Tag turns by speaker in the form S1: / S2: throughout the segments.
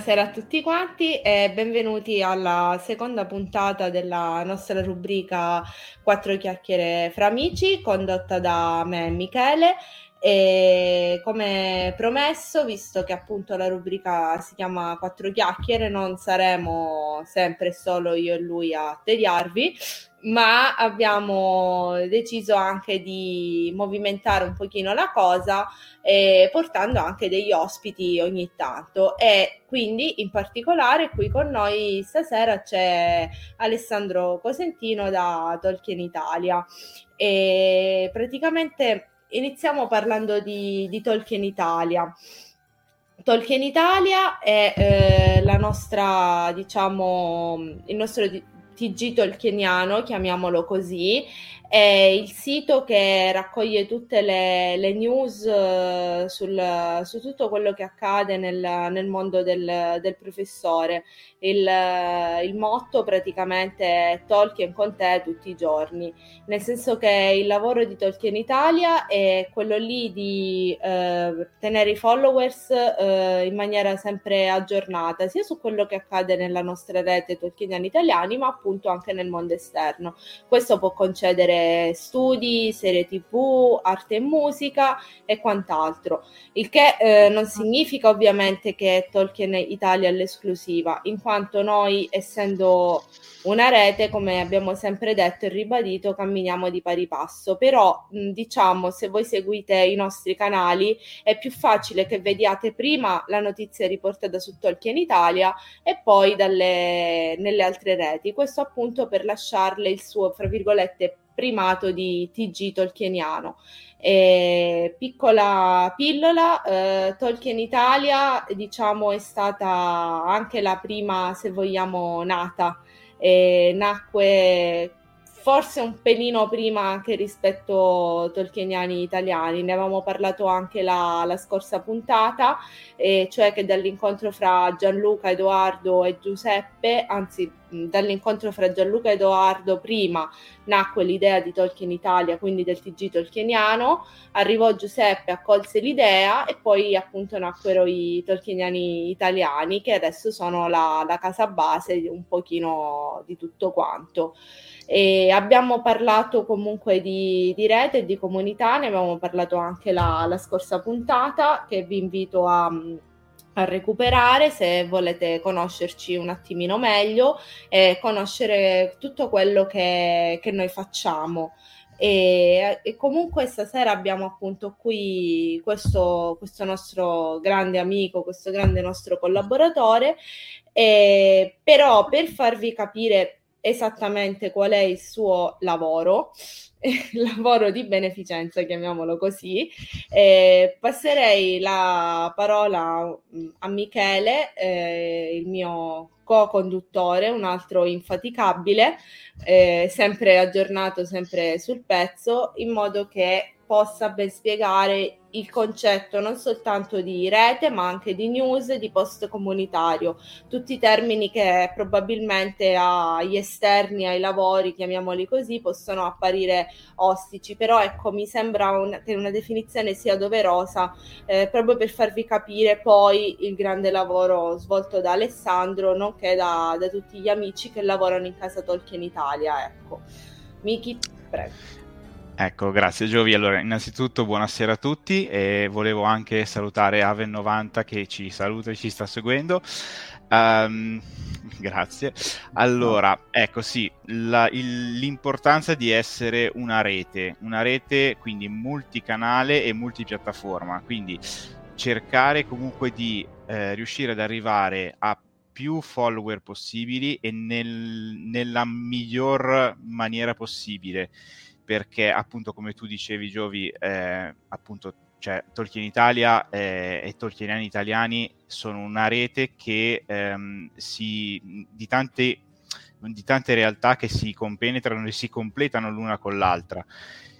S1: Buonasera a tutti quanti e benvenuti alla seconda puntata della nostra rubrica Quattro chiacchiere fra amici, condotta da me e Michele. E come promesso, visto che appunto la rubrica si chiama Quattro chiacchiere, non saremo sempre solo io e lui a tediarvi, ma abbiamo deciso anche di movimentare un pochino la cosa eh, portando anche degli ospiti ogni tanto. E quindi in particolare qui con noi stasera c'è Alessandro Cosentino da Tolkien Italia. E praticamente iniziamo parlando di, di Tolkien Italia. Tolkien Italia è eh, la nostra, diciamo, il nostro TG tolkieniano, chiamiamolo così, è il sito che raccoglie tutte le, le news uh, sul, su tutto quello che accade nel, nel mondo del, del professore. Il, uh, il, motto praticamente è Tolkien con te tutti i giorni, nel senso che il lavoro di Tolkien Italia è quello lì di uh, tenere i followers in maniera sempre aggiornata, sia su quello che accade nella nostra rete Tolkieniani italiani, ma appunto anche nel mondo esterno. Questo può concedere studi, serie tv, arte e musica e quant'altro. Il che eh, non significa ovviamente che Tolkien Italia è l'esclusiva, in quanto noi, essendo una rete, come abbiamo sempre detto e ribadito, camminiamo di pari passo. Però, diciamo, se voi seguite i nostri canali, è più facile che vediate prima la notizia riportata su Tolkien Italia e poi dalle, nelle altre reti. Questo appunto per lasciarle il suo, fra virgolette, primato di TG tolkieniano. E, piccola pillola, eh, Tolkien Italia diciamo è stata anche la prima, se vogliamo, nata. E nacque forse un pelino prima anche rispetto a tolkieniani italiani. Ne avevamo parlato anche la, la scorsa puntata, e cioè che dall'incontro fra Gianluca, Edoardo e Giuseppe, anzi dall'incontro fra Gianluca e Edoardo prima nacque l'idea di Tolkien Italia, quindi del TG tolkieniano, arrivò Giuseppe, accolse l'idea e poi appunto nacquero i tolkieniani italiani che adesso sono la, la casa base un pochino di tutto quanto. E abbiamo parlato comunque di, di, rete e di comunità, ne abbiamo parlato anche la, la scorsa puntata che vi invito a, a, recuperare se volete conoscerci un attimino meglio e conoscere tutto quello che, che noi facciamo. E, e, comunque stasera abbiamo appunto qui questo, questo nostro grande amico, questo grande nostro collaboratore, eh, però per farvi capire esattamente qual è il suo lavoro, lavoro di beneficenza, chiamiamolo così. Eh, passerei la parola a Michele, eh, il mio co-conduttore, un altro infaticabile, eh, sempre aggiornato, sempre sul pezzo, in modo che possa ben spiegare il concetto non soltanto di rete ma anche di news, di post comunitario, tutti termini che probabilmente agli esterni, ai lavori, chiamiamoli così, possono apparire ostici, però ecco mi sembra un, che una definizione sia doverosa eh, proprio per farvi capire poi il grande lavoro svolto da Alessandro, nonché da, da tutti gli amici che lavorano in casa Tolkien Italia. Ecco. Miki, prego.
S2: Ecco, grazie Giovi. Allora, innanzitutto buonasera a tutti e volevo anche salutare Aven90 che ci saluta e ci sta seguendo. Um, grazie. Allora, ecco sì, la, il, l'importanza di essere una rete, una rete quindi multicanale e multipiattaforma, quindi cercare comunque di eh, riuscire ad arrivare a più follower possibili e nel, nella miglior maniera possibile perché appunto come tu dicevi Giovi, eh, appunto cioè, Tolkien Italia eh, e Tolkieniani italiani sono una rete che ehm, si, di, tante, di tante realtà che si compenetrano e si completano l'una con l'altra.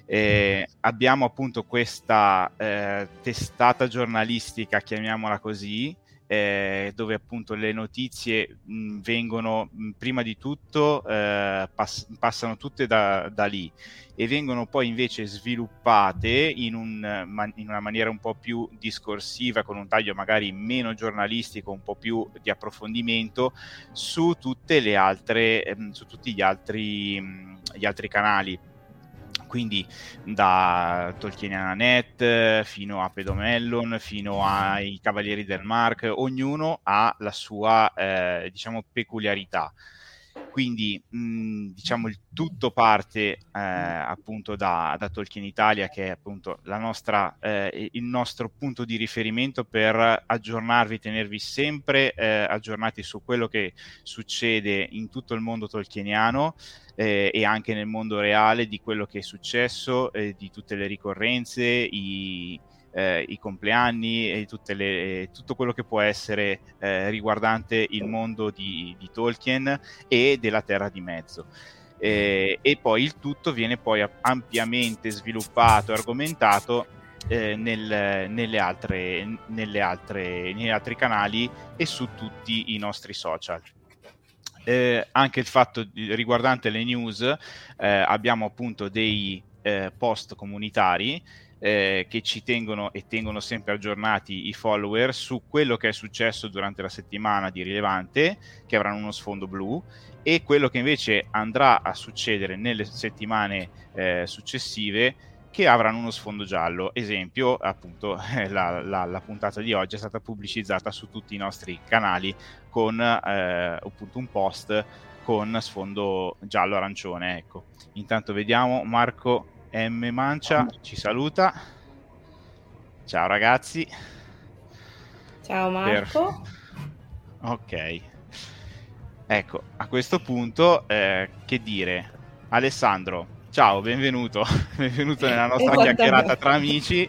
S2: Eh, abbiamo appunto questa eh, testata giornalistica, chiamiamola così, eh, dove appunto le notizie mh, vengono mh, prima di tutto eh, pass- passano tutte da, da, lì e vengono poi invece sviluppate in, un, man- in, una maniera un po' più discorsiva con un taglio magari meno giornalistico un po' più di approfondimento su tutte le altre ehm, su tutti gli altri, mh, gli altri canali quindi da Tolkieniana Net fino a Pedomellon fino ai Cavalieri del Mark, ognuno ha la sua eh, diciamo peculiarità quindi mh, diciamo il tutto parte eh, appunto da, da, Tolkien Italia che è appunto nostra, eh, il nostro punto di riferimento per aggiornarvi, tenervi sempre eh, aggiornati su quello che succede in tutto il mondo tolkieniano eh, e anche nel mondo reale di quello che è successo, eh, di tutte le ricorrenze, i, eh, i compleanni e le, tutto quello che può essere eh, riguardante il mondo di, di, Tolkien e della Terra di Mezzo. Eh, e poi il tutto viene poi ampiamente sviluppato e argomentato eh, nel, nelle altre, nelle altre, negli altri canali e su tutti i nostri social. Eh, anche il fatto di, riguardante le news, eh, abbiamo appunto dei post comunitari eh, che ci tengono e tengono sempre aggiornati i follower su quello che è successo durante la settimana di rilevante, che avranno uno sfondo blu, e quello che invece andrà a succedere nelle settimane eh, successive che avranno uno sfondo giallo. Esempio, appunto, la, la, la, puntata di oggi è stata pubblicizzata su tutti i nostri canali con eh, appunto un post con sfondo giallo-arancione. Ecco. Intanto vediamo Marco M Mancia ci saluta. Ciao ragazzi.
S1: Ciao Marco.
S2: Per... Ok. Ecco, a questo punto, eh, che dire? Alessandro, ciao, benvenuto. benvenuto nella nostra chiacchierata tra amici.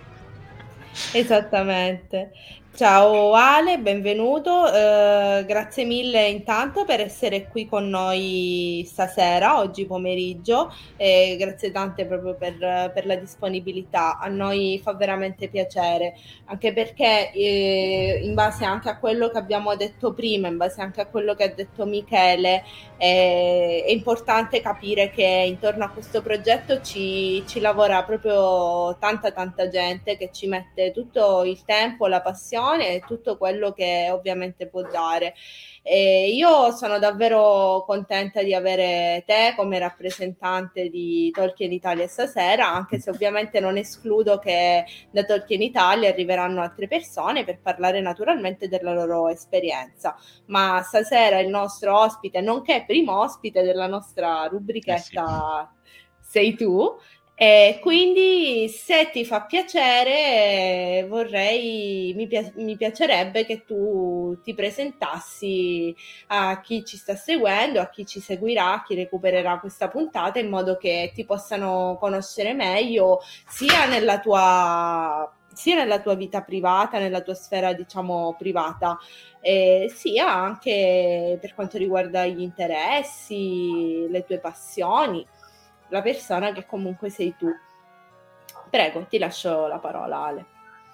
S1: Esattamente. Ciao Ale, benvenuto. Uh, grazie mille intanto per essere qui con noi stasera, oggi pomeriggio. E grazie tante proprio per, per, la disponibilità. A noi fa veramente piacere, anche perché eh, in base anche a quello che abbiamo detto prima, in base anche a quello che ha detto Michele, eh, è importante capire che intorno a questo progetto ci, ci lavora proprio tanta tanta gente che ci mette tutto il tempo, la passione e tutto quello che ovviamente può dare. E io sono davvero contenta di avere te come rappresentante di Tolkien Italia stasera, anche se ovviamente non escludo che da Tolkien Italia arriveranno altre persone per parlare naturalmente della loro esperienza. Ma stasera il nostro ospite, nonché primo ospite della nostra rubrichetta, eh sì. sei tu. E quindi se ti fa piacere, vorrei, mi, pi- mi, piacerebbe che tu ti presentassi a chi ci sta seguendo, a chi ci seguirà, a chi recupererà questa puntata, in modo che ti possano conoscere meglio sia nella tua, sia nella tua vita privata, nella tua sfera, diciamo, privata, eh, sia anche per quanto riguarda gli interessi, le tue passioni la persona che comunque sei tu. Prego, ti lascio la parola Ale.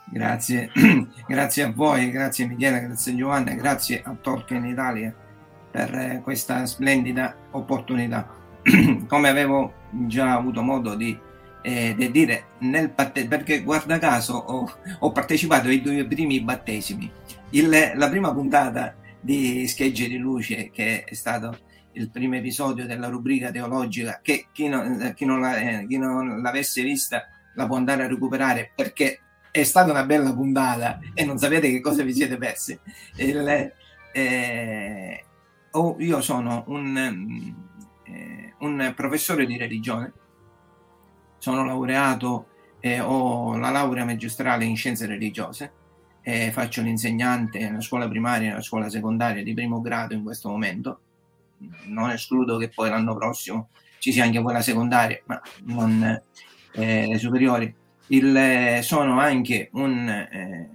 S3: Grazie, grazie a voi, grazie Michele, grazie Giovanna, grazie a Tolkien Italia per eh, questa splendida opportunità. Come avevo già avuto modo di, eh, di dire, nel batte- perché guarda caso ho, ho, partecipato ai due primi battesimi. Il, la prima puntata di Schegge di Luce, che è stato il primo episodio della rubrica teologica che chi non, chi non, la, eh, chi non l'avesse vista la può andare a recuperare perché è stata una bella puntata e non sapete che cosa vi siete persi. Il, eh, oh, io sono un, eh, un, professore di religione, sono laureato, eh, ho la laurea magistrale in scienze religiose, eh, faccio l'insegnante nella scuola primaria e nella scuola secondaria di primo grado in questo momento non escludo che poi l'anno prossimo ci sia anche quella secondaria, ma non eh, le superiori. Il, sono anche un, eh,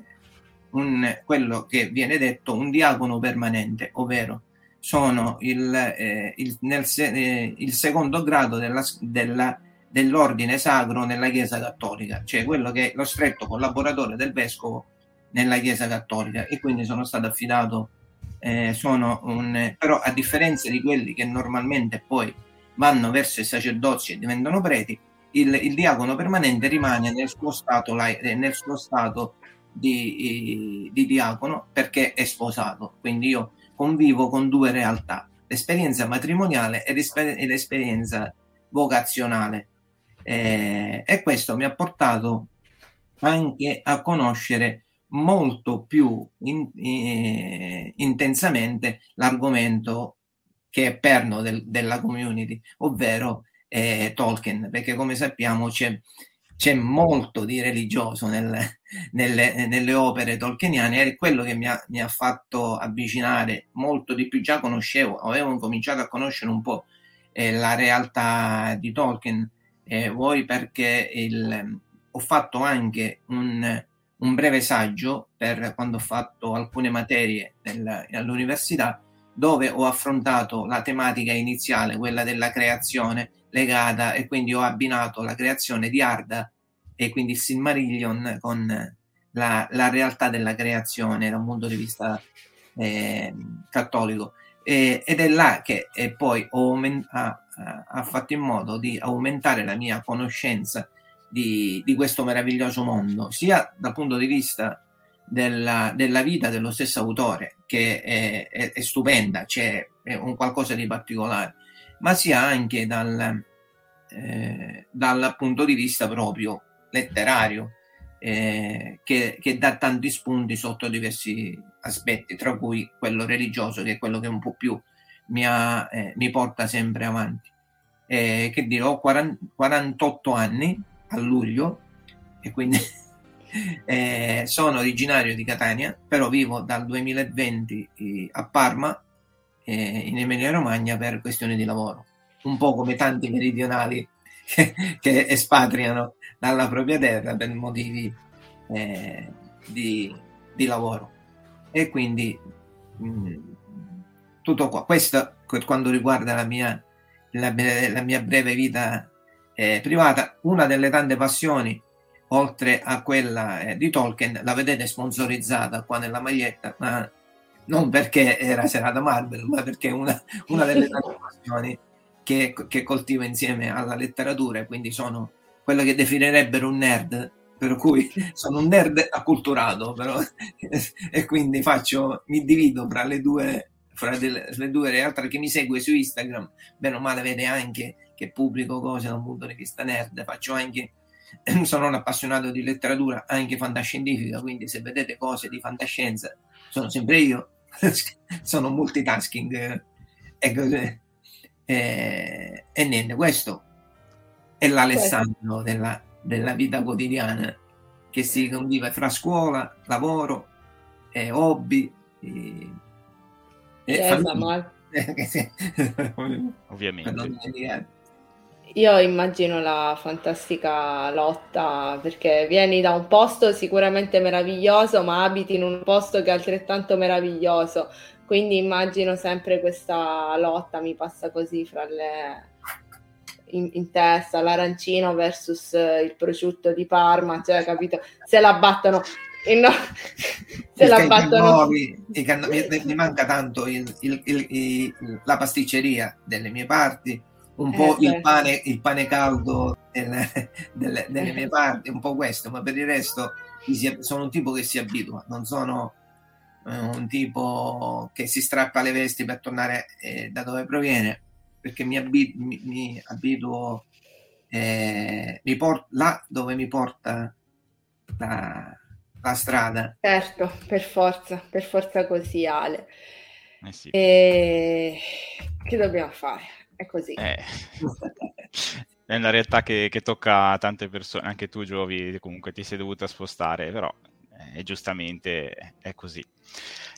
S3: un, quello che viene detto un diacono permanente, ovvero sono il, eh, il, nel, eh, il secondo grado della, della, dell'ordine sacro nella Chiesa Cattolica, cioè quello che è lo stretto collaboratore del vescovo nella Chiesa Cattolica e quindi sono stato affidato eh, sono un, però a differenza di quelli che normalmente poi vanno verso i sacerdozio e diventano preti, il, il diacono permanente rimane nel suo stato, eh, nel suo stato di, di, diacono perché è sposato. Quindi io convivo con due realtà, l'esperienza matrimoniale e l'esperienza vocazionale. Eh, e questo mi ha portato anche a conoscere molto più in, eh, intensamente l'argomento che è perno del, della community, ovvero eh, Tolkien, perché come sappiamo c'è, c'è molto di religioso nel, nelle, nelle, opere tolkieniane è quello che mi ha, mi ha, fatto avvicinare molto di più, già conoscevo, avevo cominciato a conoscere un po' eh, la realtà di Tolkien, eh, voi perché il, ho fatto anche un, un breve saggio per quando ho fatto alcune materie nel, all'università dove ho affrontato la tematica iniziale, quella della creazione legata e quindi ho abbinato la creazione di Arda e quindi il Silmarillion con la, la realtà della creazione da un punto di vista eh, cattolico. Ed è là che poi ho, ha, fatto in modo di aumentare la mia conoscenza di, di questo meraviglioso mondo, sia dal punto di vista della, della vita dello stesso autore, che è, è, è stupenda, c'è è un qualcosa di particolare, ma sia anche dal, eh, dal punto di vista proprio letterario, eh, che, che, dà tanti spunti sotto diversi aspetti, tra cui quello religioso, che è quello che un po' più mi, ha, eh, mi porta sempre avanti. Eh, che dire, ho 40, 48 anni, a luglio e quindi eh, sono originario di Catania, però vivo dal 2020 eh, a Parma, eh, in Emilia Romagna, per questioni di lavoro. Un po' come tanti meridionali che, che espatriano dalla propria terra per motivi eh, di, di lavoro. E quindi mh, mm, tutto qua. Questo per quanto riguarda la mia, la, la mia breve vita eh, privata, una delle tante passioni, oltre a quella eh, di Tolkien, la vedete sponsorizzata qua nella maglietta, ma non perché era serata Marvel, ma perché è una, una delle tante passioni che, che coltivo insieme alla letteratura, quindi sono quello che definirebbero un nerd, per cui sono un nerd acculturato, però, e quindi faccio, mi divido fra le due, fra delle, le due realtà. Chi mi segue su Instagram, bene o male, vede anche che pubblico cose da un punto di vista nerd, faccio anche sono un appassionato di letteratura anche fantascientifica, quindi se vedete cose di fantascienza sono sempre io, sono multitasking e così. E, e niente, questo è l'Alessandro della, della vita quotidiana che si convive fra scuola, lavoro, e hobby e,
S1: e famiglia.
S2: Ovviamente.
S1: Io immagino la fantastica lotta perché vieni da un posto sicuramente meraviglioso, ma abiti in un posto che è altrettanto meraviglioso. Quindi immagino sempre questa lotta, mi passa così fra le... in, in testa, l'arancino versus il prosciutto di Parma, cioè capito? Se la battono No,
S3: se la battono. Nuovi, mi, mi, manca tanto il, il, il, la pasticceria delle mie parti un po' eh, il, pane, il, pane, caldo delle, delle, delle, mie parti, un po' questo, ma per il resto sono un tipo che si abitua, non sono eh, un tipo che si strappa le vesti per tornare eh, da dove proviene, perché mi, abit- mi, mi abituo eh, mi port- là dove mi porta la, la, strada.
S1: Certo, per forza, per forza così Ale.
S2: Eh sì.
S1: E... Che dobbiamo fare? È così.
S2: Eh. è una realtà che, che, tocca a tante persone, anche tu Giovi comunque ti sei dovuta spostare, però eh, giustamente è così.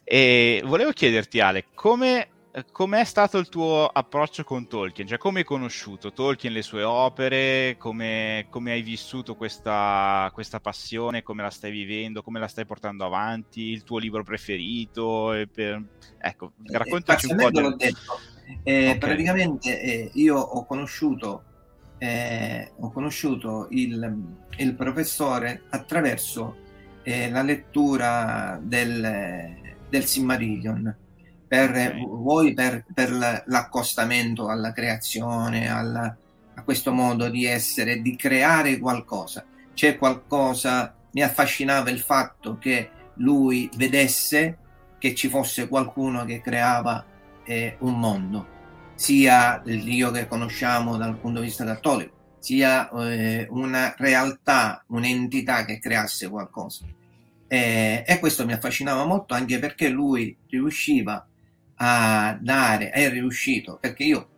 S2: E volevo chiederti Ale, come com'è stato il tuo approccio con Tolkien? Cioè, come hai conosciuto Tolkien, le sue opere? Come, come hai vissuto questa, questa, passione? Come la stai vivendo? Come la stai portando avanti? Il tuo libro preferito? Per... Ecco, eh, raccontaci
S3: eh,
S2: un po'.
S3: Del... Detto. Eh, okay. Praticamente eh, io ho conosciuto, eh, ho conosciuto il, il, professore attraverso eh, la lettura del, del Silmarillion per okay. voi per, per, l'accostamento alla creazione, alla, a questo modo di essere, di creare qualcosa. C'è qualcosa, mi affascinava il fatto che lui vedesse che ci fosse qualcuno che creava eh, un mondo, sia il Dio che conosciamo dal punto di vista cattolico, sia eh, una realtà, un'entità che creasse qualcosa. Eh, e questo mi affascinava molto anche perché lui riusciva a dare, è riuscito, perché io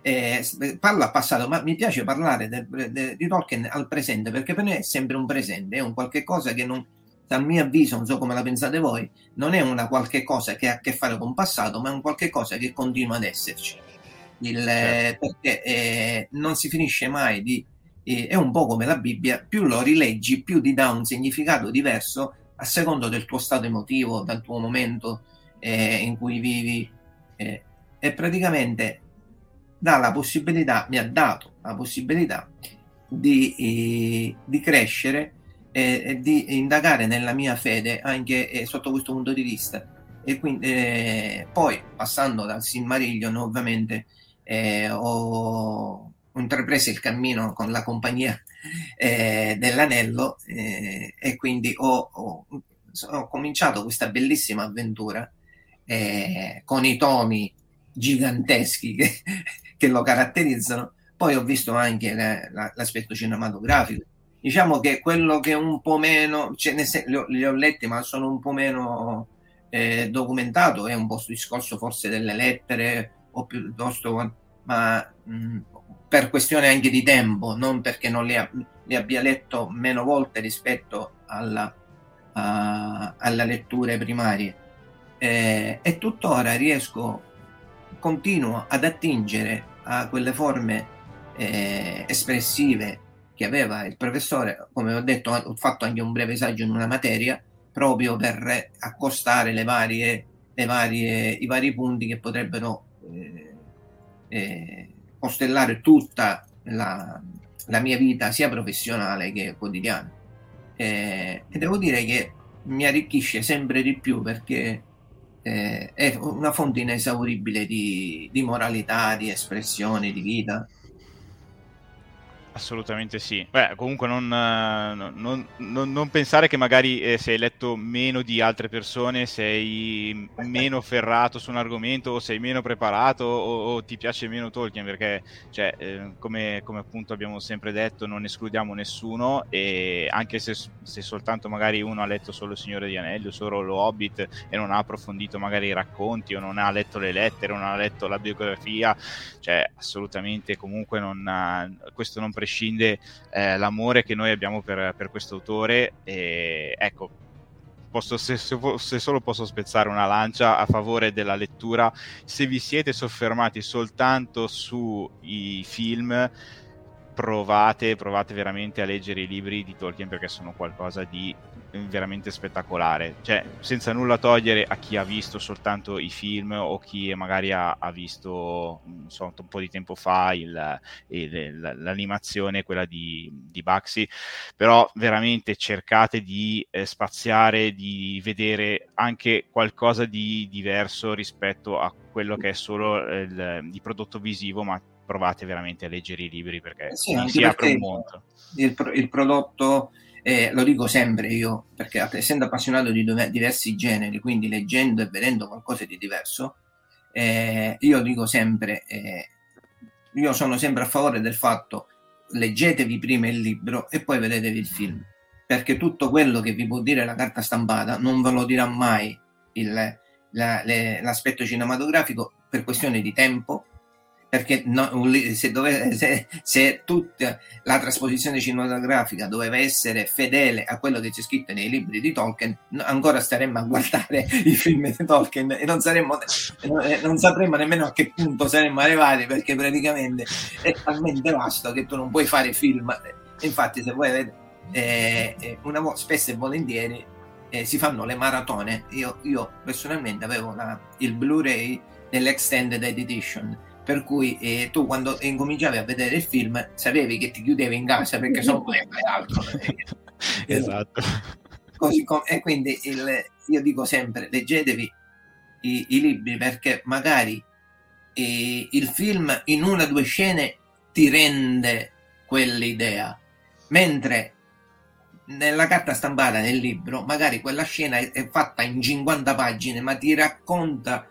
S3: eh, parlo al passato, ma mi piace parlare de, de, di Tolkien al presente, perché per me è sempre un presente, è un qualche cosa che non, dal mio avviso, non so come la pensate voi, non è una qualche cosa che ha a che fare con il passato, ma è un qualche cosa che continua ad esserci. Il, certo. Perché eh, non si finisce mai di... Eh, è un po' come la Bibbia, più lo rileggi, più ti dà un significato diverso a secondo del tuo stato emotivo, dal tuo momento eh, in cui vivi eh, e praticamente dà la possibilità, mi ha dato la possibilità di, eh, di crescere e di indagare nella mia fede anche eh, sotto questo punto di vista. E quindi, eh, poi passando dal Silmarillion ovviamente ho intrapreso il cammino con la compagnia eh, dell'anello eh, e quindi ho, ho, ho, cominciato questa bellissima avventura eh, con i tomi giganteschi che, che, lo caratterizzano. Poi ho visto anche la, la, l'aspetto cinematografico. Diciamo che quello che un po' meno, cioè, li, ho, li, ho, letti, ma sono un po' meno eh, documentato, è un po' sul discorso forse delle lettere o piuttosto, ma mh, per questione anche di tempo, non perché non ha, li abbia letto meno volte rispetto alla, a, alle letture primarie eh, e tuttora riesco, continuo ad attingere a quelle forme eh, espressive che aveva il professore, come ho detto, ho fatto anche un breve saggio in una materia, proprio per accostare le varie, le varie, i vari punti che potrebbero eh, eh, costellare tutta la, la, mia vita sia professionale che quotidiana. Eh, e devo dire che mi arricchisce sempre di più perché eh, è una fonte inesauribile di, di moralità, di espressione, di vita.
S2: Assolutamente sì. Beh, comunque non, non, non, non pensare che magari eh, se hai letto meno di altre persone sei meno ferrato su un argomento o sei meno preparato o, o ti piace meno Tolkien perché, cioè, eh, come, come, appunto abbiamo sempre detto, non escludiamo nessuno e anche se, se, soltanto magari uno ha letto solo Il Signore di Anelli o solo lo Hobbit e non ha approfondito magari i racconti o non ha letto le lettere o non ha letto la biografia, cioè assolutamente comunque non, questo non prescinde eh, l'amore che noi abbiamo per, per questo autore. E, ecco, posso, se, se, solo posso spezzare una lancia a favore della lettura, se vi siete soffermati soltanto sui film, provate, provate veramente a leggere i libri di Tolkien perché sono qualcosa di veramente spettacolare. Cioè, senza nulla togliere a chi ha visto soltanto i film o chi magari ha, ha visto so, un po' di tempo fa il, il, l'animazione, quella di, di Baxi, però veramente cercate di eh, spaziare, di vedere anche qualcosa di diverso rispetto a quello che è solo il, il prodotto visivo, ma provate veramente a leggere i libri perché eh sì, si apre un mondo.
S3: Il, il prodotto eh, lo dico sempre io, perché essendo appassionato di diversi generi, quindi leggendo e vedendo qualcosa di diverso, eh, io dico sempre, eh, io sono sempre a favore del fatto leggetevi prima il libro e poi vedetevi il film, perché tutto quello che vi può dire la carta stampata non ve lo dirà mai il, la, le, l'aspetto cinematografico per questione di tempo, perché no, se, dove, se, se, tutta la trasposizione cinematografica doveva essere fedele a quello che c'è scritto nei libri di Tolkien, ancora staremmo a guardare i film di Tolkien e non, saremmo, non sapremmo nemmeno a che punto saremmo arrivati perché praticamente è talmente vasto che tu non puoi fare film. Infatti, se vuoi vedere, eh, eh una, spesso e volentieri eh, si fanno le maratone. Io, io personalmente avevo la, il Blu-ray dell'Extended Edition per cui eh, tu quando incominciavi a vedere il film sapevi che ti chiudevi in casa perché solo non fai altro
S2: esatto.
S3: Così com- e quindi il, io dico sempre leggetevi i, i libri perché magari eh, il film in una o due scene ti rende quell'idea. Mentre nella carta stampata nel libro magari quella scena è, è fatta in 50 pagine ma ti racconta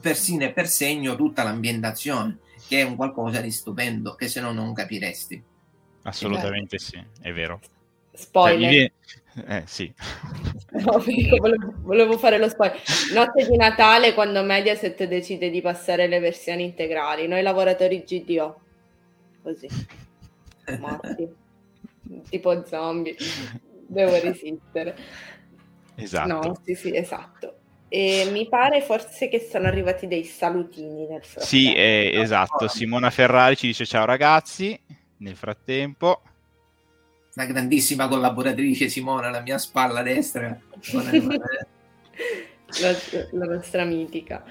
S3: persino e per segno tutta l'ambientazione, che è un qualcosa di stupendo che se no non capiresti.
S2: Assolutamente sì, è vero.
S1: Spoiler. Cioè, viene...
S2: Eh sì.
S1: No, volevo, volevo, fare lo spoiler. Notte di Natale quando Mediaset decide di passare le versioni integrali, noi lavoratori GDO. Così. Morti. tipo zombie. Devo resistere.
S2: Esatto.
S1: No, sì, sì, esatto. E mi pare forse che sono arrivati dei salutini nel frattempo.
S2: Sì, eh, esatto. Simona Ferrari ci dice ciao ragazzi. Nel frattempo,
S3: una grandissima collaboratrice Simona, la mia spalla destra.
S1: la, la, nostra mitica.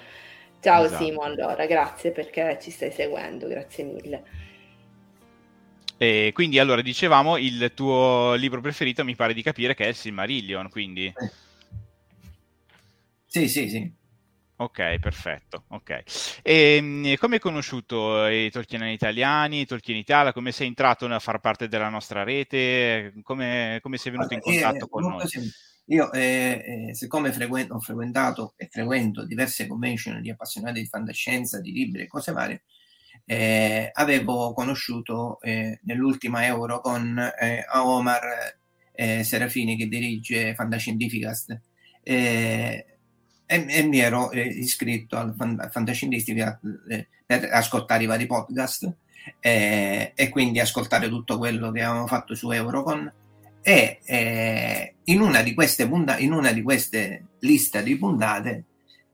S1: Ciao esatto. Simo, allora, grazie perché ci stai seguendo, grazie mille.
S2: E quindi allora dicevamo il tuo libro preferito mi pare di capire che è il Silmarillion, quindi... Eh
S3: sì, sì, sì.
S2: Ok, perfetto. Ok. E, ehm, come hai conosciuto i Tolkien italiani, i Tolkien Italia? Come sei entrato a far parte della nostra rete? Come, come sei venuto in contatto eh, con noi?
S3: Semplice. Io, eh, eh, siccome frequento, ho frequentato e frequento diverse convention di appassionati di fantascienza, di libri e cose varie, eh, avevo conosciuto eh, nell'ultima Euro con eh, Omar Serafini che dirige Fantascientificast e, e mi ero eh, iscritto al Fantascientifica eh, per ascoltare i vari podcast eh, e quindi ascoltare tutto quello che avevamo fatto su Eurocon. E eh, in una di queste puntate, in una di queste liste di puntate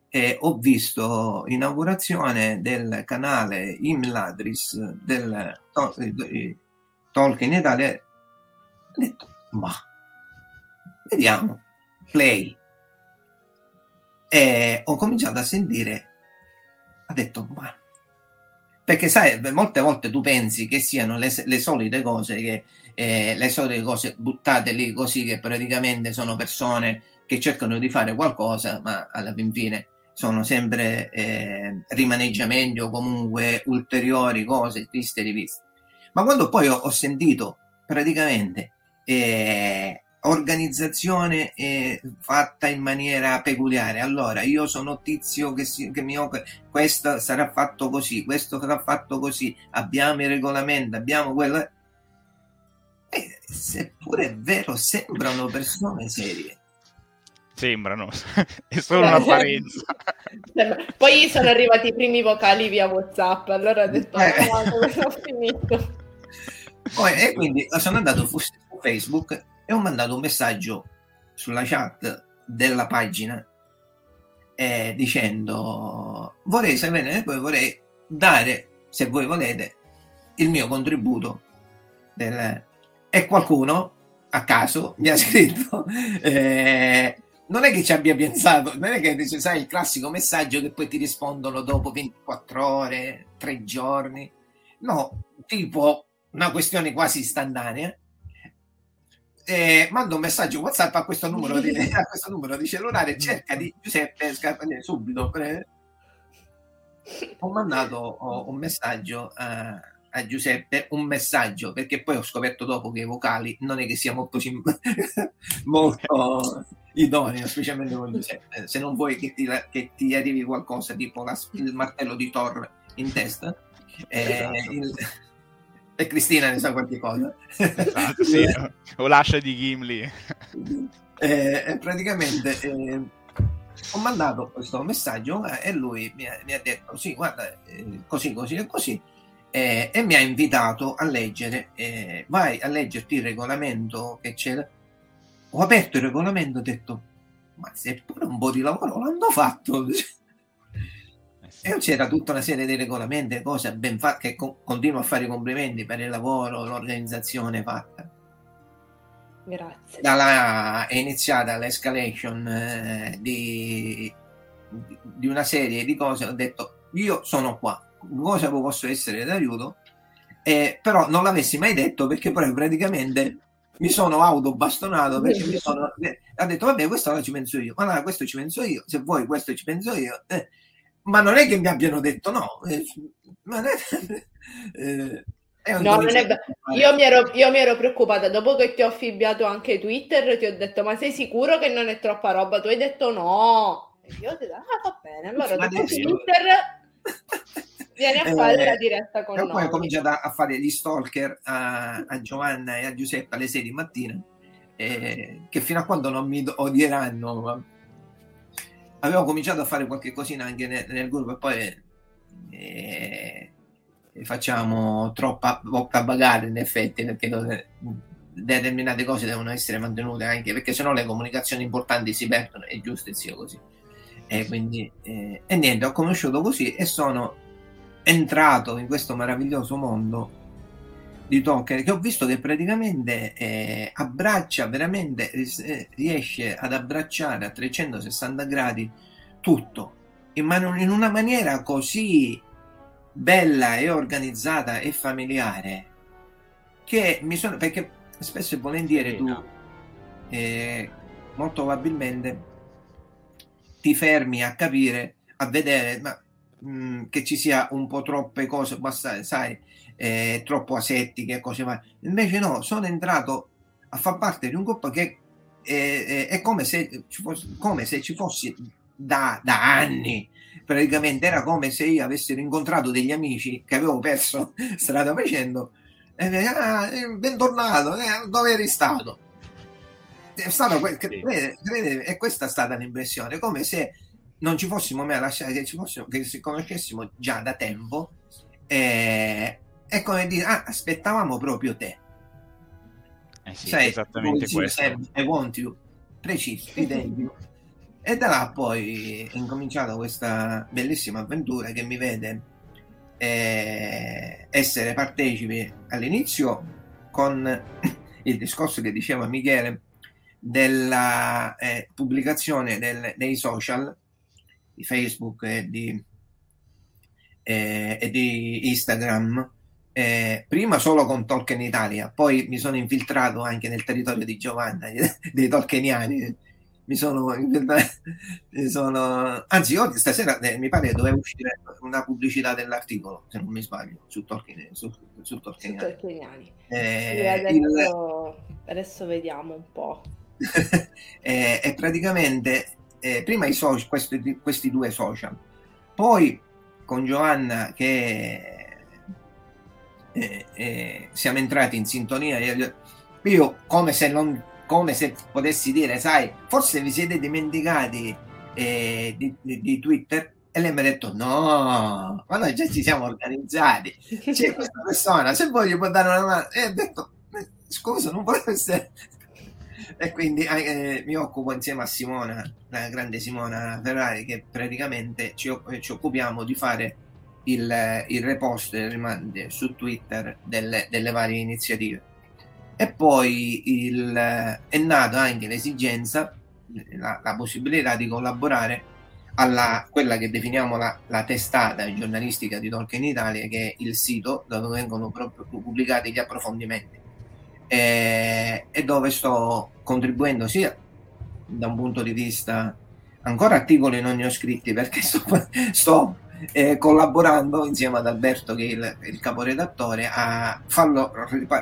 S3: eh, ho visto inaugurazione del canale Imladris del Tol- Tolkien Italia. Ho detto ma vediamo play e ho cominciato a sentire, ha detto, ma perché sai, molte volte tu pensi che siano le, le solite cose, che, eh, le solite cose buttate lì così, che praticamente sono persone che cercano di fare qualcosa, ma alla fin fine sono sempre eh, rimaneggiamenti o comunque ulteriori cose viste e riviste. Ma quando poi ho, ho sentito praticamente eh, organizzazione eh, fatta in maniera peculiare. Allora, io sono tizio che, si, che mi occupa, questo sarà fatto così, questo sarà fatto così, abbiamo il regolamento, abbiamo quello. E, seppure è vero, sembrano persone serie.
S2: Sembrano, è solo un'apparenza.
S1: Poi sono arrivati i primi vocali via WhatsApp, allora ho detto, eh. oh, ho finito.
S3: Poi, e quindi sono andato su Facebook e ho mandato un messaggio sulla chat della pagina eh, dicendo vorrei sapere poi vorrei dare se voi volete il mio contributo del... e qualcuno a caso mi ha scritto eh, non è che ci abbia pensato non è che dice sai il classico messaggio che poi ti rispondono dopo 24 ore 3 giorni. No tipo una questione quasi istantanea eh, mando un messaggio WhatsApp a questo numero di, a questo numero di cellulare, cerca di Giuseppe Scarpanieri subito. Pre... Ho mandato un messaggio a, a, Giuseppe, un messaggio perché poi ho scoperto dopo che i vocali non è che sia molto, molto idoneo, specialmente con Giuseppe. Se non vuoi che ti, che ti arrivi qualcosa tipo la, il martello di Thor in testa, eh, esatto. il, e Cristina ne sa qualche cosa.
S2: Esatto, sì. o l'ascia di Gimli.
S3: Eh, praticamente eh, ho mandato questo messaggio eh, e lui mi ha, mi ha detto sì, guarda, eh, così, così e così. Eh, e mi ha invitato a leggere, eh, vai a leggerti il regolamento che c'era. Ho aperto il regolamento e ho detto, ma se pure un po' di lavoro l'hanno fatto. E c'era tutta una serie di regolamenti, cose ben fatte, che co- continuo a fare i complimenti per il lavoro, l'organizzazione fatta.
S1: Grazie.
S3: Da là è iniziata l'escalation eh, di, di, una serie di cose. Ho detto, io sono qua, cosa posso essere d'aiuto? Eh, però non l'avessi mai detto perché poi praticamente mi sono autobastonato perché mi sono eh, ha detto vabbè questo ora ci penso io ma no, questo ci penso io se vuoi questo ci penso io eh, ma non è che mi abbiano detto no, eh, non è,
S1: eh, è no, non è io, mi ero, io mi ero preoccupata dopo che ti ho affibbiato anche Twitter, ti ho detto ma sei sicuro che non è troppa roba? Tu hai detto no. E io ho detto ah va bene, allora dopo adesso... Twitter vieni a fare eh, la diretta con noi.
S3: Poi ho cominciato a fare gli stalker a, a Giovanna e a Giuseppe alle 6 di mattina, eh, che fino a quando non mi odieranno avevo cominciato a fare qualche cosina anche nel, nel gruppo e poi eh, facciamo troppa bocca bagare in effetti perché determinate cose devono essere mantenute anche perché sennò le comunicazioni importanti si perdono è giusto e sia così. E quindi eh, e niente ho conosciuto così e sono entrato in questo meraviglioso mondo di Tolkien che ho visto che praticamente eh, abbraccia veramente eh, riesce ad abbracciare a 360 gradi tutto in, man- in una maniera così bella e organizzata e familiare che mi sono perché spesso e volentieri tu eh, molto probabilmente ti fermi a capire a vedere ma, mh, mm, che ci sia un po' troppe cose basta sai eh, troppo asettiche e cose varie. Invece no, sono entrato a far parte di un gruppo che è, è come, se ci fosse, come se ci fossi da, da anni. Praticamente era come se io avessi incontrato degli amici che avevo perso strada facendo e ah, eh, bentornato eh, dove eri stato? È stato que- crede, crede, e questa è stata l'impressione come se non ci fossimo mai lasciati che ci fossimo che ci conoscessimo già da tempo eh, è come dire, ah, aspettavamo proprio te.
S2: Eh sì, Sai, esattamente questo.
S3: I want you, preciso, E da là poi è incominciata questa bellissima avventura che mi vede eh, essere partecipe all'inizio con il discorso che diceva Michele della eh, pubblicazione del, dei social di Facebook e di, eh, e di Instagram eh, prima solo con Tolkien Italia, poi mi sono infiltrato anche nel territorio di Giovanna, dei Tolkieniani. Mi sono, mi sono anzi, oggi stasera eh, mi pare che doveva uscire una pubblicità dell'articolo, se non mi sbaglio, su Tolkien, su, su
S1: Tolkieniani. Su Tolkieniani. Eh, adesso, il... adesso, vediamo un po'.
S3: eh, e praticamente eh, prima i social, questi, questi due social, poi con Giovanna che eh, eh, siamo entrati in sintonia. Io, come se, non, come se potessi dire, sai, forse vi siete dimenticati eh, di, di, di, Twitter. E lei mi ha detto: No, ma noi già ci siamo organizzati. C'è questa persona, se voglio può dare una mano. E ho detto: Scusa, non può essere. E quindi eh, mi occupo insieme a Simona, la grande Simona Ferrari, che praticamente ci, ci occupiamo di fare il, il repost su Twitter delle, delle, varie iniziative. E poi il, è nata anche l'esigenza, la, la, possibilità di collaborare alla quella che definiamo la, la, testata giornalistica di Tolkien Italia, che è il sito dove vengono pubblicati gli approfondimenti e, e dove sto contribuendo sia da un punto di vista ancora articoli non ne ho scritti perché sto, sto eh, collaborando insieme ad Alberto che è il, il caporedattore a farlo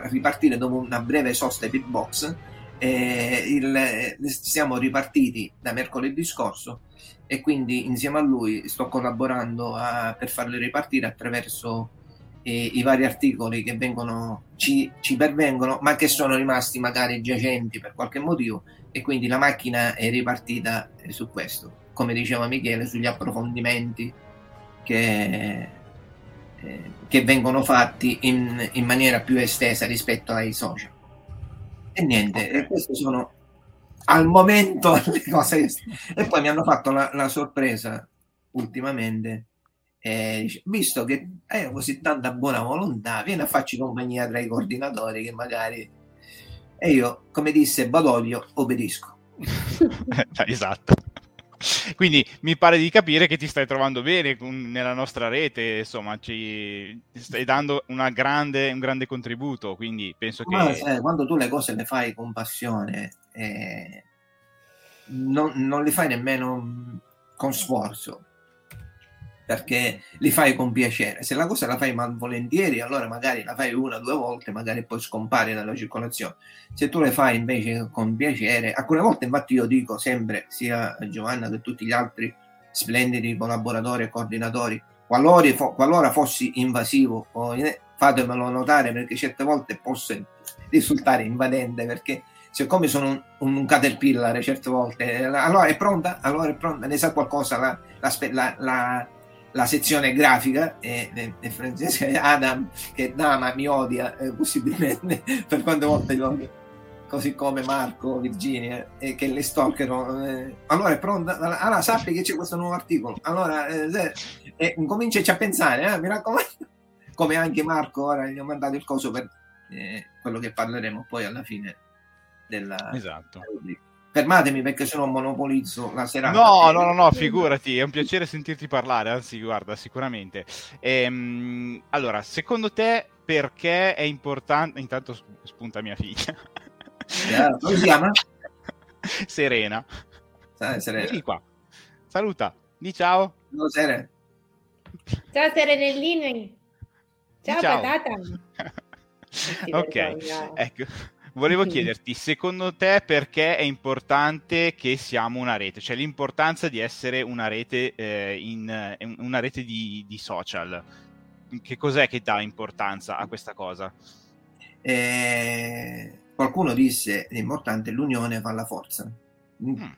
S3: ripartire dopo una breve sosta di box. Eh, il, siamo ripartiti da mercoledì scorso e quindi insieme a lui sto collaborando a, per farli ripartire attraverso eh, i vari articoli che vengono, ci, ci pervengono ma che sono rimasti magari giacenti per qualche motivo e quindi la macchina è ripartita eh, su questo come diceva Michele sugli approfondimenti che, eh, che vengono fatti in, in, maniera più estesa rispetto ai social. E niente, okay. queste sono al momento le cose. E poi mi hanno fatto la, la sorpresa ultimamente. Eh, visto che hai così tanta buona volontà, vieni a farci compagnia tra i coordinatori che magari e io, come disse Badoglio, obbedisco.
S2: esatto. Quindi mi pare di capire che ti stai trovando bene nella nostra rete, insomma, ci stai dando grande, un grande contributo, quindi penso che...
S3: Ma, sai, quando tu le cose le fai con passione, eh, non, non le fai nemmeno con sforzo, perché li fai con piacere. Se la cosa la fai malvolentieri, allora magari la fai una o due volte, magari poi scompare dalla circolazione. Se tu le fai invece con piacere, alcune volte infatti io dico sempre, sia Giovanna che tutti gli altri splendidi collaboratori e coordinatori, qualora, qualora fossi invasivo, fatemelo notare perché certe volte posso risultare invadente perché siccome sono un, un, caterpillar certe volte, allora è pronta, allora è pronta, ne sa qualcosa la, la, la, la sezione grafica e, e, e Francesca Adam che Dama mi odia eh, possibilmente per quante volte lo così come Marco, Virginia e che le stalkerò eh, allora è pronta? Allora sappi che c'è questo nuovo articolo. Allora eh, eh, cominciaci a pensare eh, mi raccomando. Come anche Marco ora gli ho mandato il coso per eh, quello che parleremo poi alla fine della
S2: esatto.
S3: della fermatemi perché se no monopolizzo la serata.
S2: No, no, no, no, figurati, è un piacere sentirti parlare, anzi, guarda, sicuramente. Ehm, allora, secondo te perché è importante... Intanto spunta mia figlia.
S3: Yeah, come si chiama?
S2: Serena.
S3: Serena.
S2: Vieni qua. Saluta, di ciao.
S3: Ciao Serena.
S1: Ciao Serenellini. Ciao, ciao. patata.
S2: ok, ecco. Volevo chiederti, secondo te perché è importante che siamo una rete? Cioè l'importanza di essere una rete, eh, in, eh, una rete di, di, social. Che cos'è che dà importanza a questa cosa?
S3: Eh, qualcuno disse l'importante è l'unione fa la forza. Mm. mm.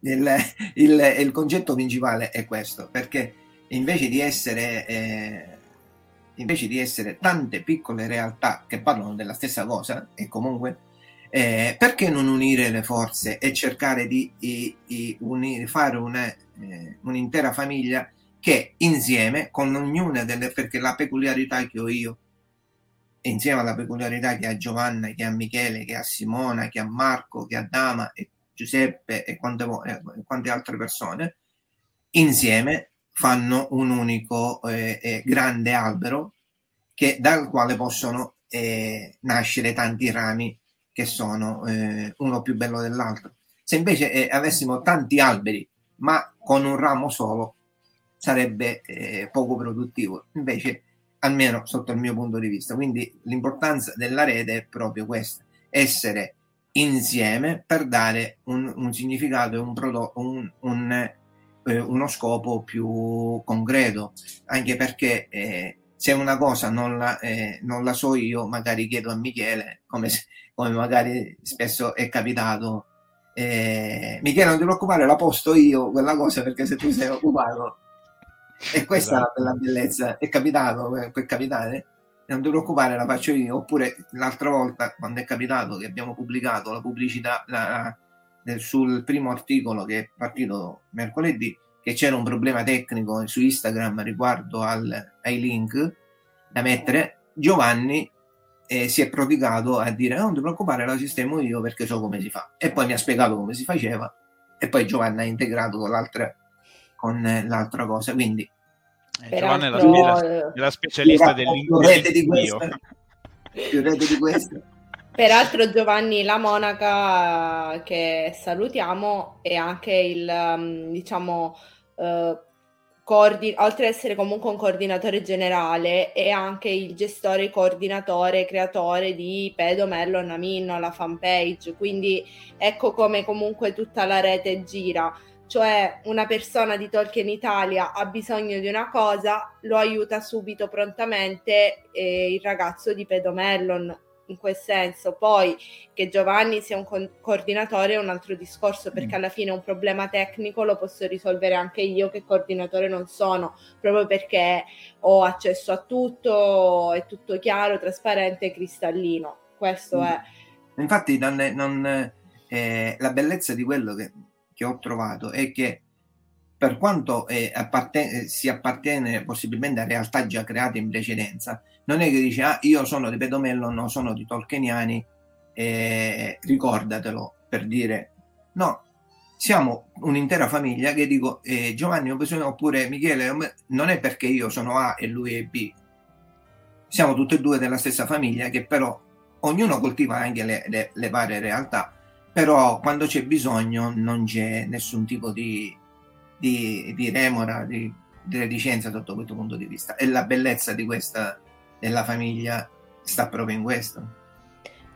S3: Il, il, il, concetto principale è questo, perché invece di essere... Eh, invece di essere tante piccole realtà che parlano della stessa cosa, e comunque, eh, perché non unire le forze e cercare di, di, di unire, fare una, eh, un'intera famiglia che insieme, con ognuna delle, perché la peculiarità che ho io insieme alla peculiarità che ha Giovanna, che ha Michele, che ha Simona, che ha Marco, che ha Dama e Giuseppe e quante, e quante altre persone, insieme fanno un unico eh, eh, grande albero che, dal quale possono eh, nascere tanti rami che sono eh, uno più bello dell'altro. Se invece eh, avessimo tanti alberi ma con un ramo solo sarebbe eh, poco produttivo. Invece, almeno sotto il mio punto di vista. Quindi l'importanza della rete è proprio questa, essere insieme per dare un, un significato e un prodotto, un, un, eh, uno scopo più concreto, anche perché eh, se una cosa non la, eh, non la, so io, magari chiedo a Michele, come, se, come magari spesso è capitato. Eh, Michele, non ti preoccupare, la posto io quella cosa perché se tu sei occupato. E questa esatto. è la bellezza, è capitato, eh, può capitare non ti preoccupare, la faccio io. Oppure l'altra volta, quando è capitato che abbiamo pubblicato la pubblicità la, la, sul primo articolo che è partito mercoledì, che c'era un problema tecnico su Instagram riguardo al, ai link da mettere, Giovanni eh, si è prodigato a dire non ti preoccupare, la sistemo io perché so come si fa. E poi mi ha spiegato come si faceva e poi Giovanni ha integrato con l'altra, con l'altra cosa. Quindi
S2: eh, Giovanna è la, la, la specialista di questo.
S1: Più rete di questo. Peraltro Giovanni La Monaca, che salutiamo, è anche il, um, diciamo, uh, coordi- oltre ad essere comunque un coordinatore generale, è anche il gestore, coordinatore, creatore di Pedo Mellon Aminno, la fanpage. Quindi ecco come comunque tutta la rete gira cioè una persona di Tolkien Italia ha bisogno di una cosa, lo aiuta subito prontamente eh, il ragazzo di Pedomellon in quel senso. Poi che Giovanni sia un co- coordinatore è un altro discorso, perché mm. alla fine un problema tecnico lo posso risolvere anche io che coordinatore non sono, proprio perché ho accesso a tutto, è tutto chiaro, trasparente, cristallino. Questo mm. è.
S3: Infatti, non, non, eh, la bellezza di quello che che ho trovato è che per quanto eh, apparten- eh, si appartiene possibilmente a realtà già create in precedenza, non è che dice ah io sono di Pedomello, no, sono di Tolkieniani, eh, ricordatelo per dire. No, siamo un'intera famiglia che dico eh, Giovanni oppure Michele non è perché io sono A e lui è B, siamo tutte e due della stessa famiglia che però ognuno coltiva anche le, le, le varie realtà però quando c'è bisogno non c'è nessun tipo di, di, di remora, di, di reticenza sotto questo punto di vista. E la bellezza di questa della famiglia sta proprio in questo.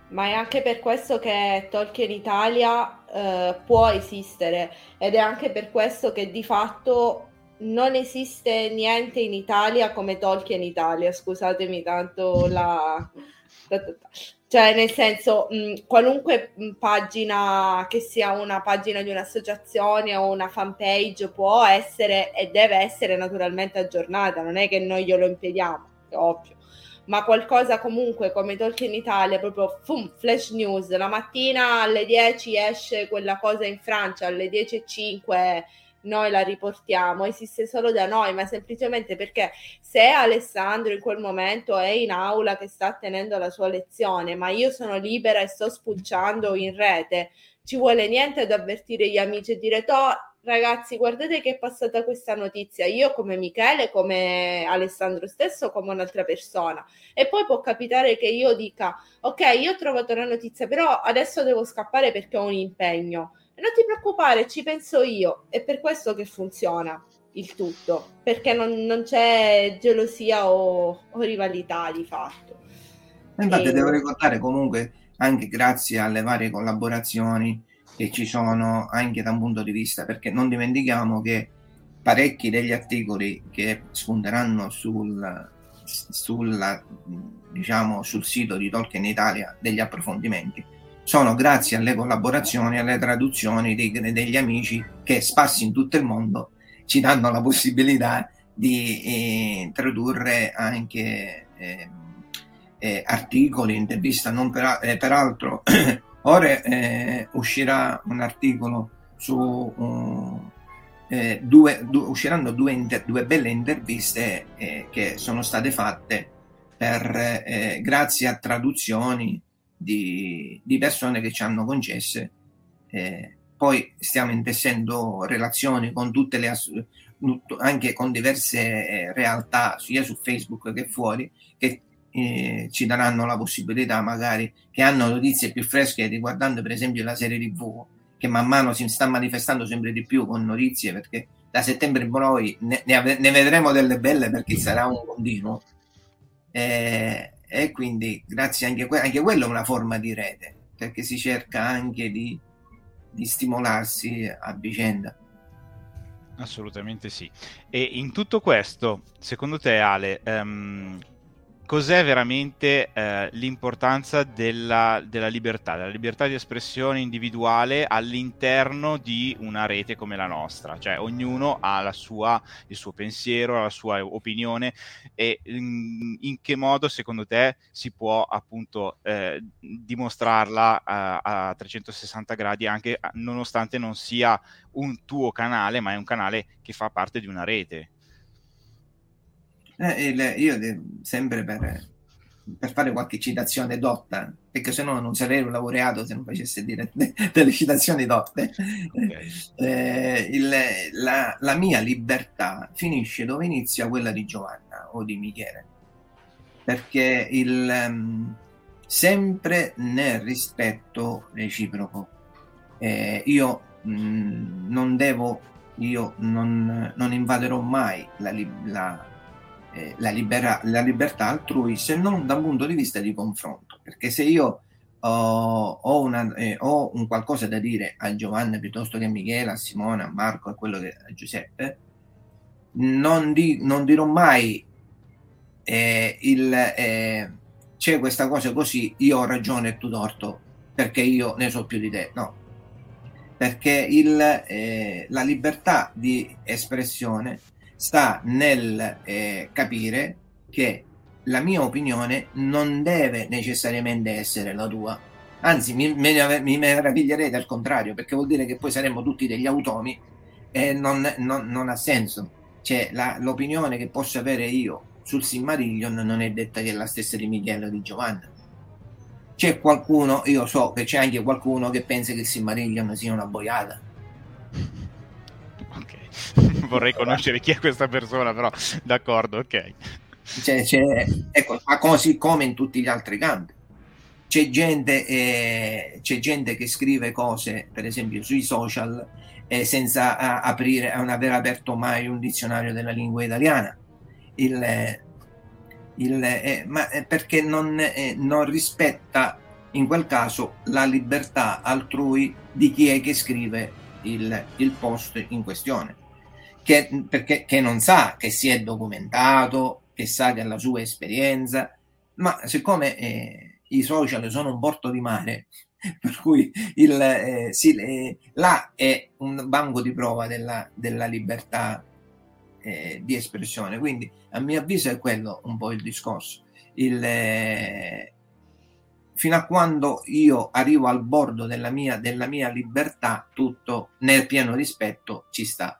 S1: Ma è anche per questo che Tolkien Italia eh, può esistere ed è anche per questo che di fatto non esiste niente in Italia come Tolkien Italia. Scusatemi tanto la cioè, nel senso, mh, qualunque mh, pagina che sia una pagina di un'associazione o una fanpage può essere e deve essere naturalmente aggiornata, non è che noi glielo impediamo, è ovvio. Ma qualcosa comunque come Tolkien Italia, proprio fum, flash news, la mattina alle 10 esce quella cosa in Francia, alle 10.05 noi la riportiamo, esiste solo da noi, ma semplicemente perché se Alessandro in quel momento è in aula che sta tenendo la sua lezione, ma io sono libera e sto spulciando in rete, ci vuole niente ad avvertire gli amici e dire oh, ragazzi guardate che è passata questa notizia io come Michele come Alessandro stesso come un'altra persona e poi può capitare che io dica ok io ho trovato una notizia però adesso devo scappare perché ho un impegno non ti preoccupare, ci penso io. È per questo che funziona il tutto, perché non, non c'è gelosia o, o, rivalità di fatto.
S3: Infatti e... devo ricordare comunque, anche grazie alle varie collaborazioni che ci sono anche da un punto di vista, perché non dimentichiamo che parecchi degli articoli che spunteranno sul, sulla, diciamo, sul sito di Tolkien Italia degli approfondimenti sono grazie alle collaborazioni, alle traduzioni dei, degli amici che sparsi in tutto il mondo ci danno la possibilità di eh, tradurre anche eh, eh, articoli, interviste. Non per, eh, peraltro, ora eh, uscirà un articolo su uh, due, due, usciranno due, inter, due, belle interviste che sono state fatte per, grazie a traduzioni di, di, persone che ci hanno concesse. Eh, poi stiamo intessendo relazioni con tutte le anche con diverse eh, realtà sia su Facebook che fuori che eh, ci daranno la possibilità magari che hanno notizie più fresche riguardando per esempio la serie TV che man mano si sta manifestando sempre di più con notizie perché da settembre in poi ne, ne, vedremo delle belle perché sarà un continuo eh, e quindi grazie anche, que- anche quello è una forma di rete perché si cerca anche di, di stimolarsi a vicenda
S2: Assolutamente sì. E in tutto questo, secondo te, Ale, um, cos'è veramente eh, l'importanza della, della, libertà, della libertà di espressione individuale all'interno di una rete come la nostra? Cioè ognuno ha sua, il suo pensiero, la sua opinione e in, in, che modo secondo te si può appunto eh, dimostrarla a, a 360 gradi anche nonostante non sia un tuo canale, ma è un canale che fa parte di una rete?
S3: Eh, il, io sempre per, per, fare qualche citazione dotta, perché se no non sarei un laureato se non facesse dire delle citazioni dotte. Okay. Eh, il, la, la, mia libertà finisce dove inizia quella di Giovanna o di Michele, perché il, um, sempre nel rispetto reciproco. Eh, io mh, mm, non devo, io non, non invaderò mai la, la eh, la, libera- la, libertà altrui se non da un punto di vista di confronto. Perché se io ho, ho, una, eh, ho un qualcosa da dire a Giovanni piuttosto che a Michele, a Simone, a Marco, a quello che a Giuseppe, non, di, non dirò mai eh, il, eh, c'è questa cosa così, io ho ragione e tu torto, perché io ne so più di te. No, perché il, eh, la libertà di espressione sta nel eh, capire che la mia opinione non deve necessariamente essere la tua. Anzi, mi, mi meraviglierei del contrario, perché vuol dire che poi saremmo tutti degli automi e non, non, non ha senso. Cioè, la, l'opinione che posso avere io sul Silmarillion non è detta che è la stessa di Michele o di Giovanna. C'è qualcuno, io so che c'è anche qualcuno che pensa che il Silmarillion sia una boiata
S2: vorrei conoscere chi è questa persona, però d'accordo, ok.
S3: C'è, c'è, ecco, ma così come in tutti gli altri campi. C'è gente, eh, c'è gente che scrive cose, per esempio, sui social eh, senza a, aprire, non aver aperto mai un dizionario della lingua italiana. Il, il, eh, ma perché non, eh, non rispetta in quel caso la libertà altrui di chi è che scrive il, il post in questione che, perché, che non sa che si è documentato, che sa che ha la sua esperienza, ma siccome eh, i social sono un porto di mare, per cui il, eh, sì, eh, là è un banco di prova della, della libertà eh, di espressione. Quindi, a mio avviso, è quello un po' il discorso. Il, eh, fino a quando io arrivo al bordo della mia, della mia libertà, tutto nel pieno rispetto ci sta